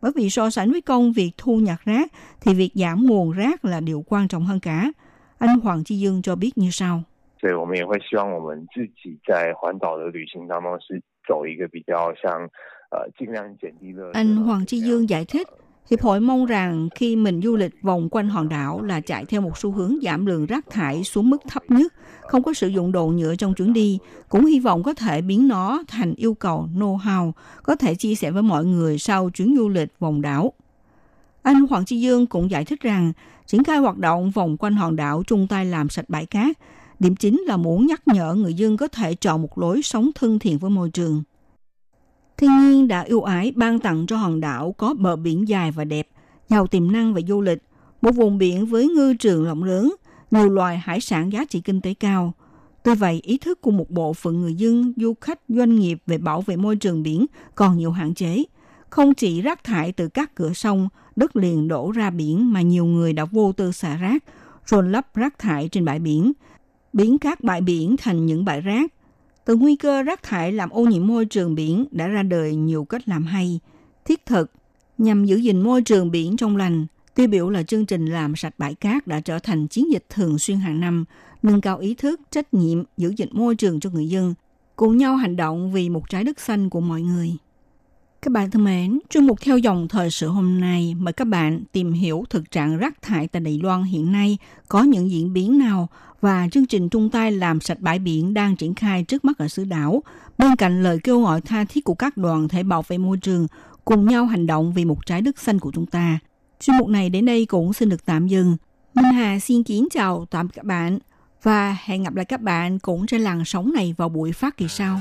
Bởi vì so sánh với công việc thu nhặt rác, thì việc giảm nguồn rác là điều quan trọng hơn cả. Anh Hoàng Chi Dương cho biết như sau. 所以我们也会希望我们自己在环岛的旅行当中是走一个比较像呃尽量减低的。 Anh Hoàng Chi Dương giải thích, Hiệp hội mong rằng khi mình du lịch vòng quanh hòn đảo là chạy theo một xu hướng giảm lượng rác thải xuống mức thấp nhất, không có sử dụng đồ nhựa trong chuyến đi, cũng hy vọng có thể biến nó thành yêu cầu know-how, có thể chia sẻ với mọi người sau chuyến du lịch vòng đảo. Anh Hoàng Chi Dương cũng giải thích rằng, triển khai hoạt động vòng quanh hòn đảo chung tay làm sạch bãi cát, điểm chính là muốn nhắc nhở người dân có thể chọn một lối sống thân thiện với môi trường. Thiên nhiên đã ưu ái ban tặng cho hòn đảo có bờ biển dài và đẹp, giàu tiềm năng về du lịch, một vùng biển với ngư trường rộng lớn, nhiều loài hải sản giá trị kinh tế cao. Tuy vậy, ý thức của một bộ phận người dân, du khách, doanh nghiệp về bảo vệ môi trường biển còn nhiều hạn chế. Không chỉ rác thải từ các cửa sông, đất liền đổ ra biển mà nhiều người đã vô tư xả rác, rồi lấp rác thải trên bãi biển, biến các bãi biển thành những bãi rác, từ nguy cơ rác thải làm ô nhiễm môi trường biển đã ra đời nhiều cách làm hay, thiết thực nhằm giữ gìn môi trường biển trong lành. Tiêu biểu là chương trình làm sạch bãi cát đã trở thành chiến dịch thường xuyên hàng năm, nâng cao ý thức, trách nhiệm, giữ gìn môi trường cho người dân, cùng nhau hành động vì một trái đất xanh của mọi người. Các bạn thân mến, chuyên mục theo dòng thời sự hôm nay mời các bạn tìm hiểu thực trạng rác thải tại Đài Loan hiện nay có những diễn biến nào và chương trình chung tay làm sạch bãi biển đang triển khai trước mắt ở xứ đảo. Bên cạnh lời kêu gọi tha thiết của các đoàn thể bảo vệ môi trường, cùng nhau hành động vì một trái đất xanh của chúng ta. Chuyên mục này đến đây cũng xin được tạm dừng. Minh Hà xin kính chào tạm các bạn và hẹn gặp lại các bạn cũng trên làn sóng này vào buổi phát kỳ sau.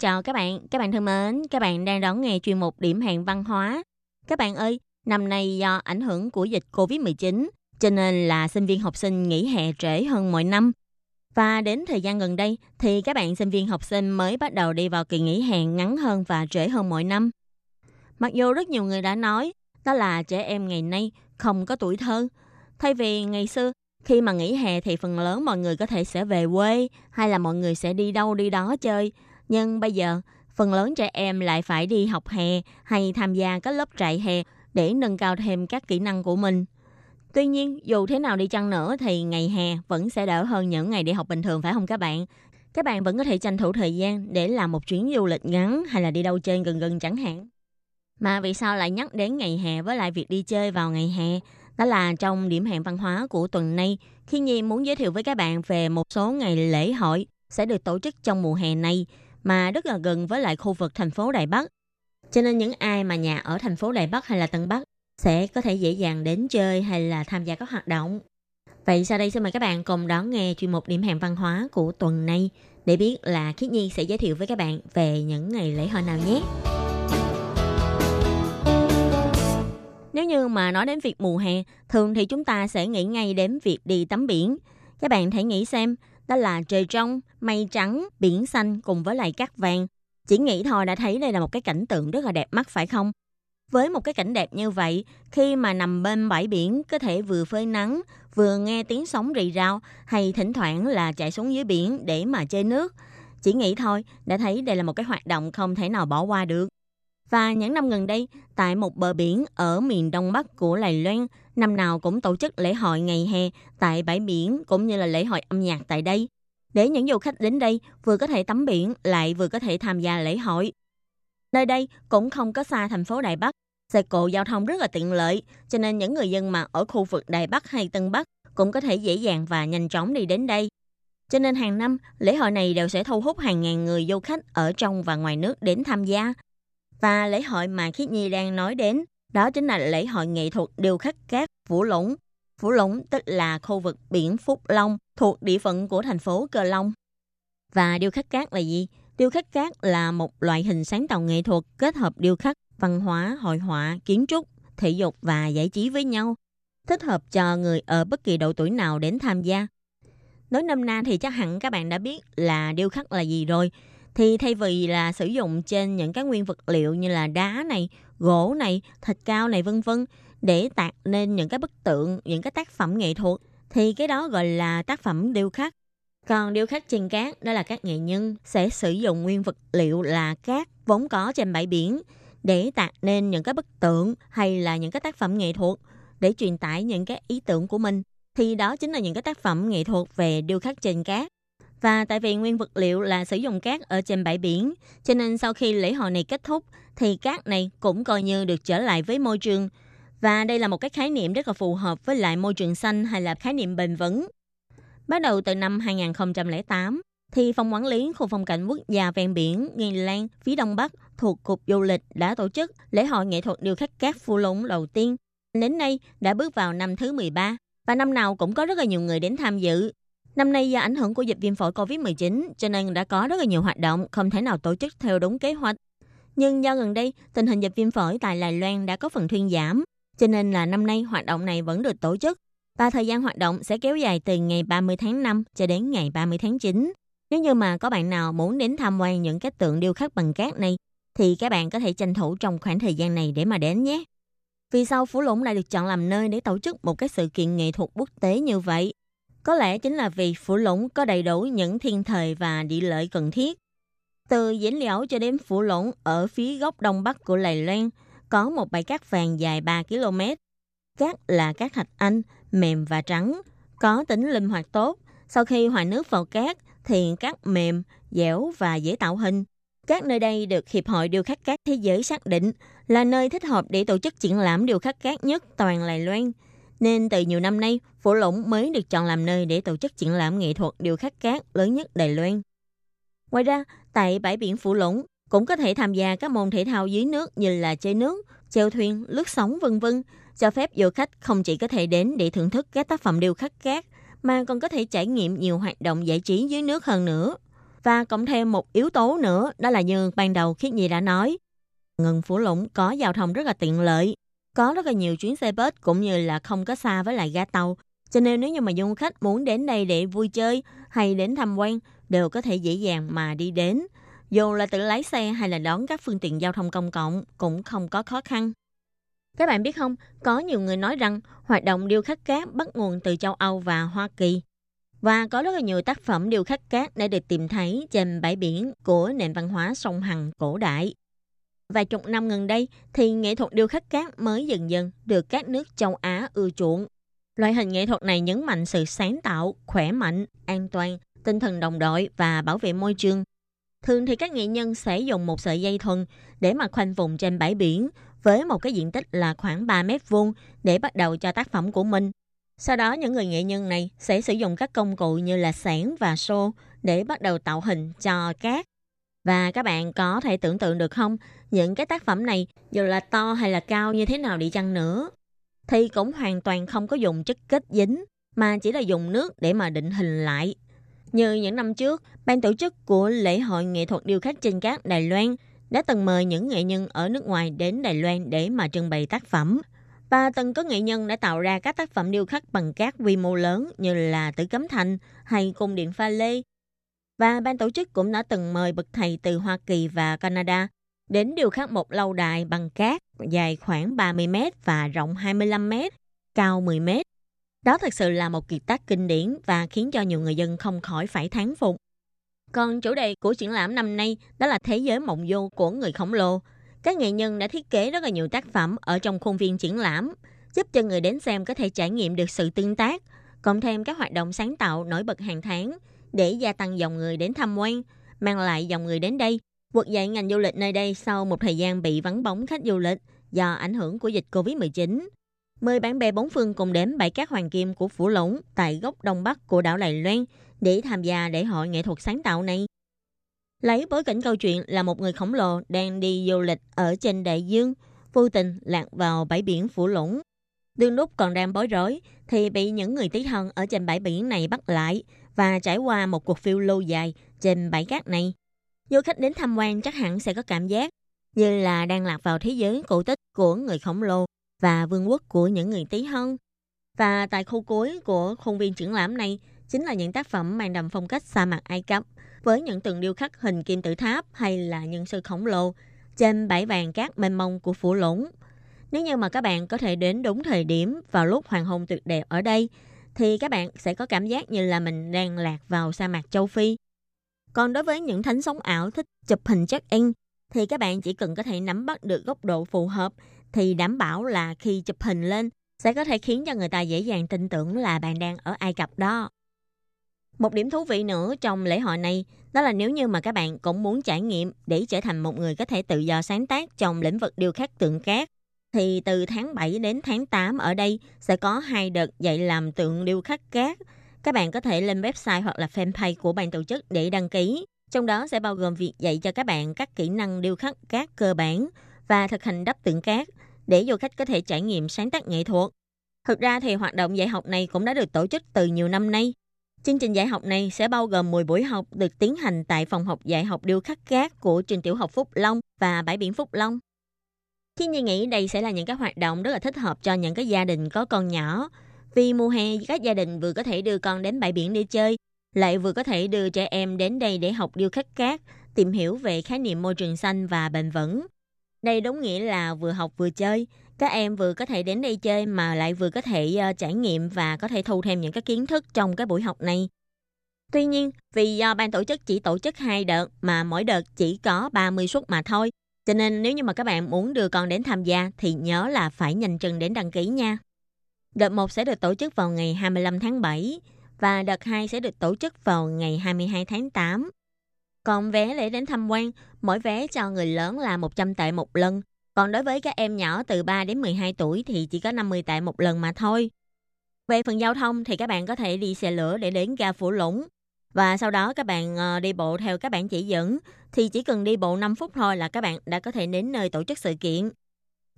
Chào các bạn. Các bạn thân mến, các bạn đang đón nghe chuyên mục Điểm hẹn văn hóa. Các bạn ơi, năm nay do ảnh hưởng của dịch Covid-19, cho nên là sinh viên học sinh nghỉ hè trễ hơn mọi năm. Và đến thời gian gần đây thì các bạn sinh viên học sinh mới bắt đầu đi vào kỳ nghỉ hè ngắn hơn và trễ hơn mọi năm. Mặc dù rất nhiều người đã nói đó là trẻ em ngày nay không có tuổi thơ. Thay vì ngày xưa khi mà nghỉ hè thì phần lớn mọi người có thể sẽ về quê hay là mọi người sẽ đi đâu đi đó chơi. Nhưng bây giờ phần lớn trẻ em lại phải đi học hè hay tham gia các lớp trại hè để nâng cao thêm các kỹ năng của mình. Tuy nhiên, dù thế nào đi chăng nữa thì ngày hè vẫn sẽ đỡ hơn những ngày đi học bình thường phải không các bạn? Các bạn vẫn có thể tranh thủ thời gian để làm một chuyến du lịch ngắn hay là đi đâu chơi gần gần chẳng hạn. Mà vì sao lại nhắc đến ngày hè với lại việc đi chơi vào ngày hè? Đó là trong điểm hẹn văn hóa của tuần này, khi Nhi muốn giới thiệu với các bạn về một số ngày lễ hội sẽ được tổ chức trong mùa hè này mà rất là gần với lại khu vực thành phố Đài Bắc. Cho nên những ai mà nhà ở thành phố Đài Bắc hay là Tân Bắc sẽ có thể dễ dàng đến chơi hay là tham gia các hoạt động. Vậy sau đây xin mời các bạn cùng đón nghe chuyên mục điểm hẹn văn hóa của tuần này để biết là Khiết Nhi sẽ giới thiệu với các bạn về những ngày lễ hội nào nhé. Nếu như mà nói đến việc mùa hè, thường thì chúng ta sẽ nghĩ ngay đến việc đi tắm biển. Các bạn hãy nghĩ xem, đó là trời trong, mây trắng, biển xanh cùng với lại cát vàng. Chỉ nghĩ thôi đã thấy đây là một cái cảnh tượng rất là đẹp mắt phải không? Với một cái cảnh đẹp như vậy, khi mà nằm bên bãi biển có thể vừa phơi nắng, vừa nghe tiếng sóng rì rào hay thỉnh thoảng là chạy xuống dưới biển để mà chơi nước. Chỉ nghĩ thôi đã thấy đây là một cái hoạt động không thể nào bỏ qua được. Và những năm gần đây, tại một bờ biển ở miền đông bắc của Lài Loan, năm nào cũng tổ chức lễ hội ngày hè tại bãi biển cũng như là lễ hội âm nhạc tại đây. Để những du khách đến đây vừa có thể tắm biển lại vừa có thể tham gia lễ hội. Nơi đây cũng không có xa thành phố Đài Bắc, xe cộ giao thông rất là tiện lợi, cho nên những người dân mà ở khu vực Đài Bắc hay Tân Bắc cũng có thể dễ dàng và nhanh chóng đi đến đây. Cho nên hàng năm, lễ hội này đều sẽ thu hút hàng ngàn người du khách ở trong và ngoài nước đến tham gia. Và lễ hội mà Khiết Nhi đang nói đến, đó chính là lễ hội nghệ thuật điêu khắc cát Vũ Lũng. Vũ Lũng tức là khu vực biển Phúc Long thuộc địa phận của thành phố Cờ Long. Và điêu khắc cát là gì? Điêu khắc cát là một loại hình sáng tạo nghệ thuật kết hợp điêu khắc, văn hóa, hội họa, kiến trúc, thể dục và giải trí với nhau, thích hợp cho người ở bất kỳ độ tuổi nào đến tham gia. Nói năm na thì chắc hẳn các bạn đã biết là điêu khắc là gì rồi. Thì thay vì là sử dụng trên những cái nguyên vật liệu như là đá này, gỗ này, thịt cao này vân vân để tạc nên những cái bức tượng, những cái tác phẩm nghệ thuật thì cái đó gọi là tác phẩm điêu khắc. Còn điêu khắc trên cát đó là các nghệ nhân sẽ sử dụng nguyên vật liệu là cát vốn có trên bãi biển để tạc nên những cái bức tượng hay là những cái tác phẩm nghệ thuật để truyền tải những cái ý tưởng của mình thì đó chính là những cái tác phẩm nghệ thuật về điêu khắc trên cát. Và tại vì nguyên vật liệu là sử dụng cát ở trên bãi biển, cho nên sau khi lễ hội này kết thúc thì cát này cũng coi như được trở lại với môi trường. Và đây là một cái khái niệm rất là phù hợp với lại môi trường xanh hay là khái niệm bền vững. Bắt đầu từ năm 2008, thì Phòng Quản lý Khu phong cảnh quốc gia ven biển Nghi Lan phía Đông Bắc thuộc Cục Du lịch đã tổ chức lễ hội nghệ thuật điêu khắc cát Phu Lũng đầu tiên. Đến nay đã bước vào năm thứ 13 và năm nào cũng có rất là nhiều người đến tham dự. Năm nay do ảnh hưởng của dịch viêm phổi COVID-19 cho nên đã có rất là nhiều hoạt động không thể nào tổ chức theo đúng kế hoạch. Nhưng do gần đây tình hình dịch viêm phổi tại Đài Loan đã có phần thuyên giảm, cho nên là năm nay hoạt động này vẫn được tổ chức và thời gian hoạt động sẽ kéo dài từ ngày 30 tháng 5 cho đến ngày 30 tháng 9. Nếu như mà có bạn nào muốn đến tham quan những cái tượng điêu khắc bằng cát này, thì các bạn có thể tranh thủ trong khoảng thời gian này để mà đến nhé. Vì sao Phú Lũng lại được chọn làm nơi để tổ chức một cái sự kiện nghệ thuật quốc tế như vậy? Có lẽ chính là vì phủ Lũng có đầy đủ những thiên thời và địa lợi cần thiết. Từ Dĩnh Liễu cho đến phủ Lũng ở phía góc đông bắc của Lài Loan có một bãi cát vàng dài 3 km. Cát là cát thạch anh, mềm và trắng, có tính linh hoạt tốt. Sau khi hòa nước vào cát thì cát mềm, dẻo và dễ tạo hình. Các nơi đây được Hiệp hội Điêu khắc cát Thế giới xác định là nơi thích hợp để tổ chức triển lãm điêu khắc cát nhất toàn Lài Loan. Nên từ nhiều năm nay, Phủ Lũng mới được chọn làm nơi để tổ chức triển lãm nghệ thuật điêu khắc cát lớn nhất Đài Loan. Ngoài ra, tại bãi biển Phủ Lũng cũng có thể tham gia các môn thể thao dưới nước như là chơi nước, chèo thuyền, lướt sóng vân vân, cho phép du khách không chỉ có thể đến để thưởng thức các tác phẩm điêu khắc cát, mà còn có thể trải nghiệm nhiều hoạt động giải trí dưới nước hơn nữa. Và cộng thêm một yếu tố nữa, đó là như ban đầu Khiết Nhi đã nói, ngừng Phủ Lũng có giao thông rất là tiện lợi, có rất là nhiều chuyến xe bus cũng như là không có xa với lại ga tàu. Cho nên nếu như mà du khách muốn đến đây để vui chơi hay đến tham quan đều có thể dễ dàng mà đi đến. Dù là tự lái xe hay là đón các phương tiện giao thông công cộng cũng không có khó khăn. Các bạn biết không, có nhiều người nói rằng hoạt động điêu khắc cát bắt nguồn từ châu Âu và Hoa Kỳ. Và có rất là nhiều tác phẩm điêu khắc cát đã được tìm thấy trên bãi biển của nền văn hóa sông Hằng cổ đại. Vài chục năm gần đây thì nghệ thuật điêu khắc cát mới dần dần được các nước châu Á ưa chuộng. Loại hình nghệ thuật này nhấn mạnh sự sáng tạo, khỏe mạnh, an toàn, tinh thần đồng đội và bảo vệ môi trường. Thường thì các nghệ nhân sẽ dùng một sợi dây thuần để mà khoanh vùng trên bãi biển với một cái diện tích là khoảng 3 mét vuông để bắt đầu cho tác phẩm của mình. Sau đó những người nghệ nhân này sẽ sử dụng các công cụ như là sẻn và xô để bắt đầu tạo hình cho cát. Và các bạn có thể tưởng tượng được không, những cái tác phẩm này dù là to hay là cao như thế nào đi chăng nữa, thì cũng hoàn toàn không có dùng chất kết dính, mà chỉ là dùng nước để mà định hình lại. Như những năm trước, ban tổ chức của lễ hội nghệ thuật điêu khắc trên cát Đài Loan đã từng mời những nghệ nhân ở nước ngoài đến Đài Loan để mà trưng bày tác phẩm. Và từng có nghệ nhân đã tạo ra các tác phẩm điêu khắc bằng cát quy mô lớn như là Tử Cấm Thành hay Cung Điện Pha Lê. Và ban tổ chức cũng đã từng mời bậc thầy từ Hoa Kỳ và Canada đến điều khắc một lâu đài bằng cát dài khoảng 30 mét và rộng 25 mét, cao 10 mét. Đó thật sự là một kiệt tác kinh điển và khiến cho nhiều người dân không khỏi phải thán phục. Còn chủ đề của triển lãm năm nay đó là Thế giới mộng du của người khổng lồ. Các nghệ nhân đã thiết kế rất là nhiều tác phẩm ở trong khuôn viên triển lãm, giúp cho người đến xem có thể trải nghiệm được sự tương tác, cộng thêm các hoạt động sáng tạo nổi bật hàng tháng để gia tăng dòng người đến tham quan, mang lại dòng người đến đây, vực dậy ngành du lịch nơi đây sau một thời gian bị vắng bóng khách du lịch do ảnh hưởng của dịch Covid-19. Mời bạn bè bốn phương cùng đến bãi cát Hoàng Kim của Phủ Lũng tại góc đông bắc của đảo Đài Loan để tham gia lễ hội nghệ thuật sáng tạo này. Lấy bối cảnh câu chuyện là một người khổng lồ đang đi du lịch ở trên đại dương, vô tình lạc vào bãi biển Phủ Lũng. Đương lúc còn đang bối rối thì bị những người tí thân ở trên bãi biển này bắt lại và trải qua một cuộc phiêu lưu dài trên bãi cát này. Du khách đến tham quan chắc hẳn sẽ có cảm giác như là đang lạc vào thế giới cổ tích của người khổng lồ và vương quốc của những người tí hon. Và tại khu cuối của khuôn viên triển lãm này chính là những tác phẩm mang đậm phong cách sa mạc Ai Cập với những tượng điêu khắc hình kim tự tháp hay là nhân sư khổng lồ trên bãi vàng cát mênh mông của phủ lũng. Nếu như mà các bạn có thể đến đúng thời điểm vào lúc hoàng hôn tuyệt đẹp ở đây thì các bạn sẽ có cảm giác như là mình đang lạc vào sa mạc châu Phi. Còn đối với những thánh sống ảo thích chụp hình check-in, thì các bạn chỉ cần có thể nắm bắt được góc độ phù hợp, thì đảm bảo là khi chụp hình lên sẽ có thể khiến cho người ta dễ dàng tin tưởng là bạn đang ở Ai Cập đó. Một điểm thú vị nữa trong lễ hội này, đó là nếu như mà các bạn cũng muốn trải nghiệm để trở thành một người có thể tự do sáng tác trong lĩnh vực điêu khắc tượng cát thì từ tháng 7 đến tháng 8 ở đây sẽ có hai đợt dạy làm tượng điêu khắc cát. Các bạn có thể lên website hoặc là fanpage của ban tổ chức để đăng ký. Trong đó sẽ bao gồm việc dạy cho các bạn các kỹ năng điêu khắc cát cơ bản và thực hành đắp tượng cát để du khách có thể trải nghiệm sáng tác nghệ thuật. Thực ra thì hoạt động dạy học này cũng đã được tổ chức từ nhiều năm nay. Chương trình dạy học này sẽ bao gồm 10 buổi học được tiến hành tại phòng học dạy học điêu khắc cát của trường tiểu học Phúc Long và bãi biển Phúc Long. Khi Nhi nghĩ đây sẽ là những cái hoạt động rất là thích hợp cho những cái gia đình có con nhỏ. Vì mùa hè các gia đình vừa có thể đưa con đến bãi biển để chơi, lại vừa có thể đưa trẻ em đến đây để học điêu khắc cát, tìm hiểu về khái niệm môi trường xanh và bền vững. Đây đúng nghĩa là vừa học vừa chơi, các em vừa có thể đến đây chơi mà lại vừa có thể uh, trải nghiệm và có thể thu thêm những cái kiến thức trong cái buổi học này. Tuy nhiên, vì do ban tổ chức chỉ tổ chức hai đợt mà mỗi đợt chỉ có 30 suất mà thôi, cho nên nếu như mà các bạn muốn đưa con đến tham gia thì nhớ là phải nhanh chân đến đăng ký nha. Đợt 1 sẽ được tổ chức vào ngày 25 tháng 7 và đợt 2 sẽ được tổ chức vào ngày 22 tháng 8. Còn vé để đến tham quan, mỗi vé cho người lớn là 100 tệ một lần. Còn đối với các em nhỏ từ 3 đến 12 tuổi thì chỉ có 50 tệ một lần mà thôi. Về phần giao thông thì các bạn có thể đi xe lửa để đến ga Phủ Lũng. Và sau đó các bạn ờ, đi bộ theo các bạn chỉ dẫn thì chỉ cần đi bộ 5 phút thôi là các bạn đã có thể đến nơi tổ chức sự kiện.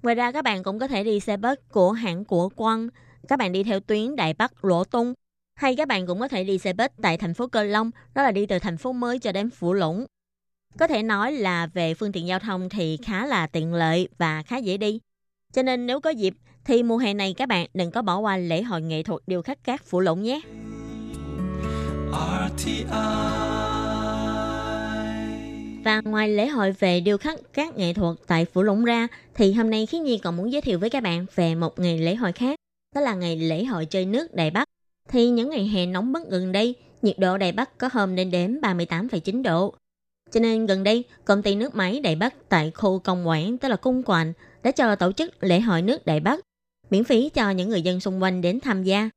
Ngoài ra các bạn cũng có thể đi xe bus của hãng của quang Các bạn đi theo tuyến Đại Bắc Lỗ Tung. Hay các bạn cũng có thể đi xe bus tại thành phố Cơ Long, đó là đi từ thành phố mới cho đến Phủ Lũng. Có thể nói là về phương tiện giao thông thì khá là tiện lợi và khá dễ đi. Cho nên nếu có dịp thì mùa hè này các bạn đừng có bỏ qua lễ hội nghệ thuật điêu khắc cát Phủ Lũng nhé. Và ngoài lễ hội về điêu khắc các nghệ thuật tại Phủ Lũng ra, thì hôm nay Khí Nhi còn muốn giới thiệu với các bạn về một ngày lễ hội khác, đó là ngày lễ hội chơi nước Đài Bắc. Thì những ngày hè nóng bức gần đây, nhiệt độ Đài Bắc có hôm lên đến 38,9 độ. Cho nên gần đây, công ty nước máy Đài Bắc tại khu công quản, tức là cung quạnh, đã cho tổ chức lễ hội nước Đài Bắc, miễn phí cho những người dân xung quanh đến tham gia.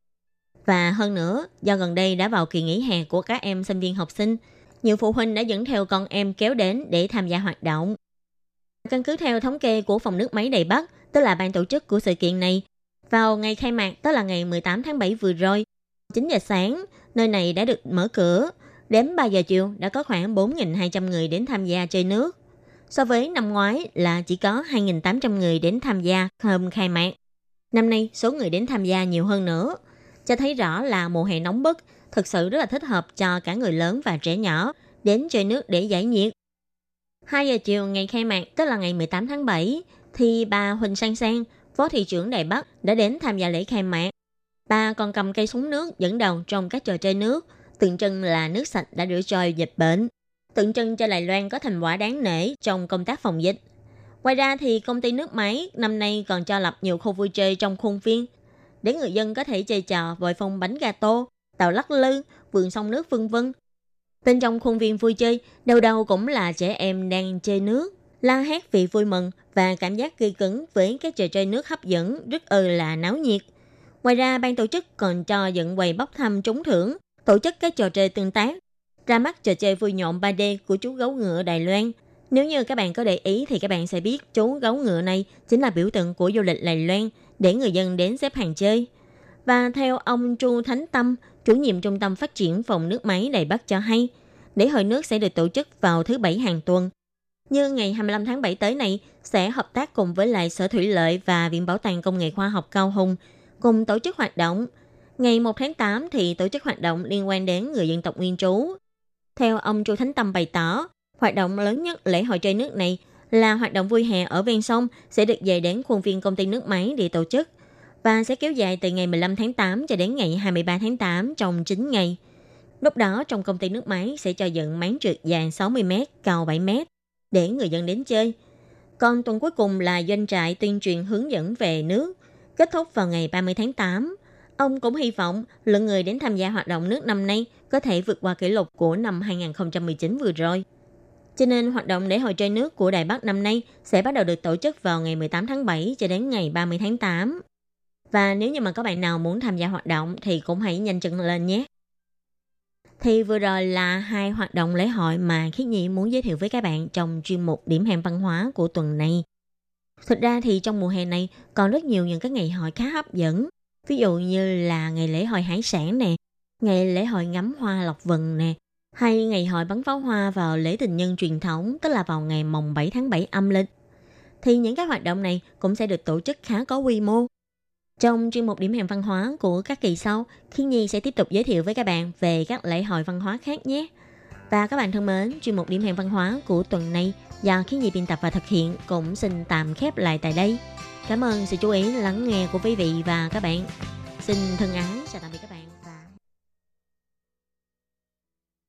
Và hơn nữa, do gần đây đã vào kỳ nghỉ hè của các em sinh viên học sinh, nhiều phụ huynh đã dẫn theo con em kéo đến để tham gia hoạt động. Căn cứ theo thống kê của phòng nước máy Đài Bắc, tức là ban tổ chức của sự kiện này, vào ngày khai mạc, tức là ngày 18 tháng 7 vừa rồi, 9 giờ sáng, nơi này đã được mở cửa. Đến 3 giờ chiều đã có khoảng 4.200 người đến tham gia chơi nước. So với năm ngoái là chỉ có 2.800 người đến tham gia hôm khai mạc. Năm nay số người đến tham gia nhiều hơn nữa, cho thấy rõ là mùa hè nóng bức thực sự rất là thích hợp cho cả người lớn và trẻ nhỏ đến chơi nước để giải nhiệt. 2 giờ chiều ngày khai mạc, tức là ngày 18 tháng 7, thì bà Huỳnh Sang Sang, Phó thị trưởng Đài Bắc đã đến tham gia lễ khai mạc. Bà còn cầm cây súng nước dẫn đầu trong các trò chơi nước, tượng trưng là nước sạch đã rửa trôi dịch bệnh. Tượng trưng cho Đài Loan có thành quả đáng nể trong công tác phòng dịch. Ngoài ra thì công ty nước máy năm nay còn cho lập nhiều khu vui chơi trong khuôn viên để người dân có thể chơi trò vội phong bánh gato, tàu lắc lư, vườn sông nước vân vân. Bên trong khuôn viên vui chơi, đâu đâu cũng là trẻ em đang chơi nước, la hét vì vui mừng và cảm giác gây cứng với các trò chơi nước hấp dẫn rất ư là náo nhiệt. Ngoài ra, ban tổ chức còn cho dựng quầy bóc thăm trúng thưởng, tổ chức các trò chơi tương tác, ra mắt trò chơi vui nhộn 3D của chú gấu ngựa Đài Loan. Nếu như các bạn có để ý thì các bạn sẽ biết chú gấu ngựa này chính là biểu tượng của du lịch Lài Loan để người dân đến xếp hàng chơi. Và theo ông Chu Thánh Tâm, chủ nhiệm trung tâm phát triển phòng nước máy Đài Bắc cho hay, lễ hội nước sẽ được tổ chức vào thứ Bảy hàng tuần. Như ngày 25 tháng 7 tới này, sẽ hợp tác cùng với lại Sở Thủy Lợi và Viện Bảo tàng Công nghệ Khoa học Cao Hùng cùng tổ chức hoạt động. Ngày 1 tháng 8 thì tổ chức hoạt động liên quan đến người dân tộc nguyên trú. Theo ông Chu Thánh Tâm bày tỏ, hoạt động lớn nhất lễ hội chơi nước này là hoạt động vui hè ở ven sông sẽ được dời đến khuôn viên công ty nước máy để tổ chức và sẽ kéo dài từ ngày 15 tháng 8 cho đến ngày 23 tháng 8 trong 9 ngày. Lúc đó trong công ty nước máy sẽ cho dựng máng trượt dài 60m, cao 7m để người dân đến chơi. Còn tuần cuối cùng là doanh trại tuyên truyền hướng dẫn về nước, kết thúc vào ngày 30 tháng 8. Ông cũng hy vọng lượng người đến tham gia hoạt động nước năm nay có thể vượt qua kỷ lục của năm 2019 vừa rồi. Cho nên hoạt động lễ hội chơi nước của Đài Bắc năm nay sẽ bắt đầu được tổ chức vào ngày 18 tháng 7 cho đến ngày 30 tháng 8. Và nếu như mà có bạn nào muốn tham gia hoạt động thì cũng hãy nhanh chân lên nhé. Thì vừa rồi là hai hoạt động lễ hội mà Khiết Nhi muốn giới thiệu với các bạn trong chuyên mục điểm hẹn văn hóa của tuần này. Thực ra thì trong mùa hè này còn rất nhiều những cái ngày hội khá hấp dẫn. Ví dụ như là ngày lễ hội hải sản nè, ngày lễ hội ngắm hoa lộc vừng nè, hay ngày hội bắn pháo hoa vào lễ tình nhân truyền thống, tức là vào ngày mồng 7 tháng 7 âm lịch. Thì những cái hoạt động này cũng sẽ được tổ chức khá có quy mô. Trong chuyên mục điểm hẹn văn hóa của các kỳ sau, Khi Nhi sẽ tiếp tục giới thiệu với các bạn về các lễ hội văn hóa khác nhé. Và các bạn thân mến, chuyên mục điểm hẹn văn hóa của tuần này do Khi Nhi biên tập và thực hiện cũng xin tạm khép lại tại đây. Cảm ơn sự chú ý lắng nghe của quý vị và các bạn. Xin thân ái chào tạm biệt các bạn.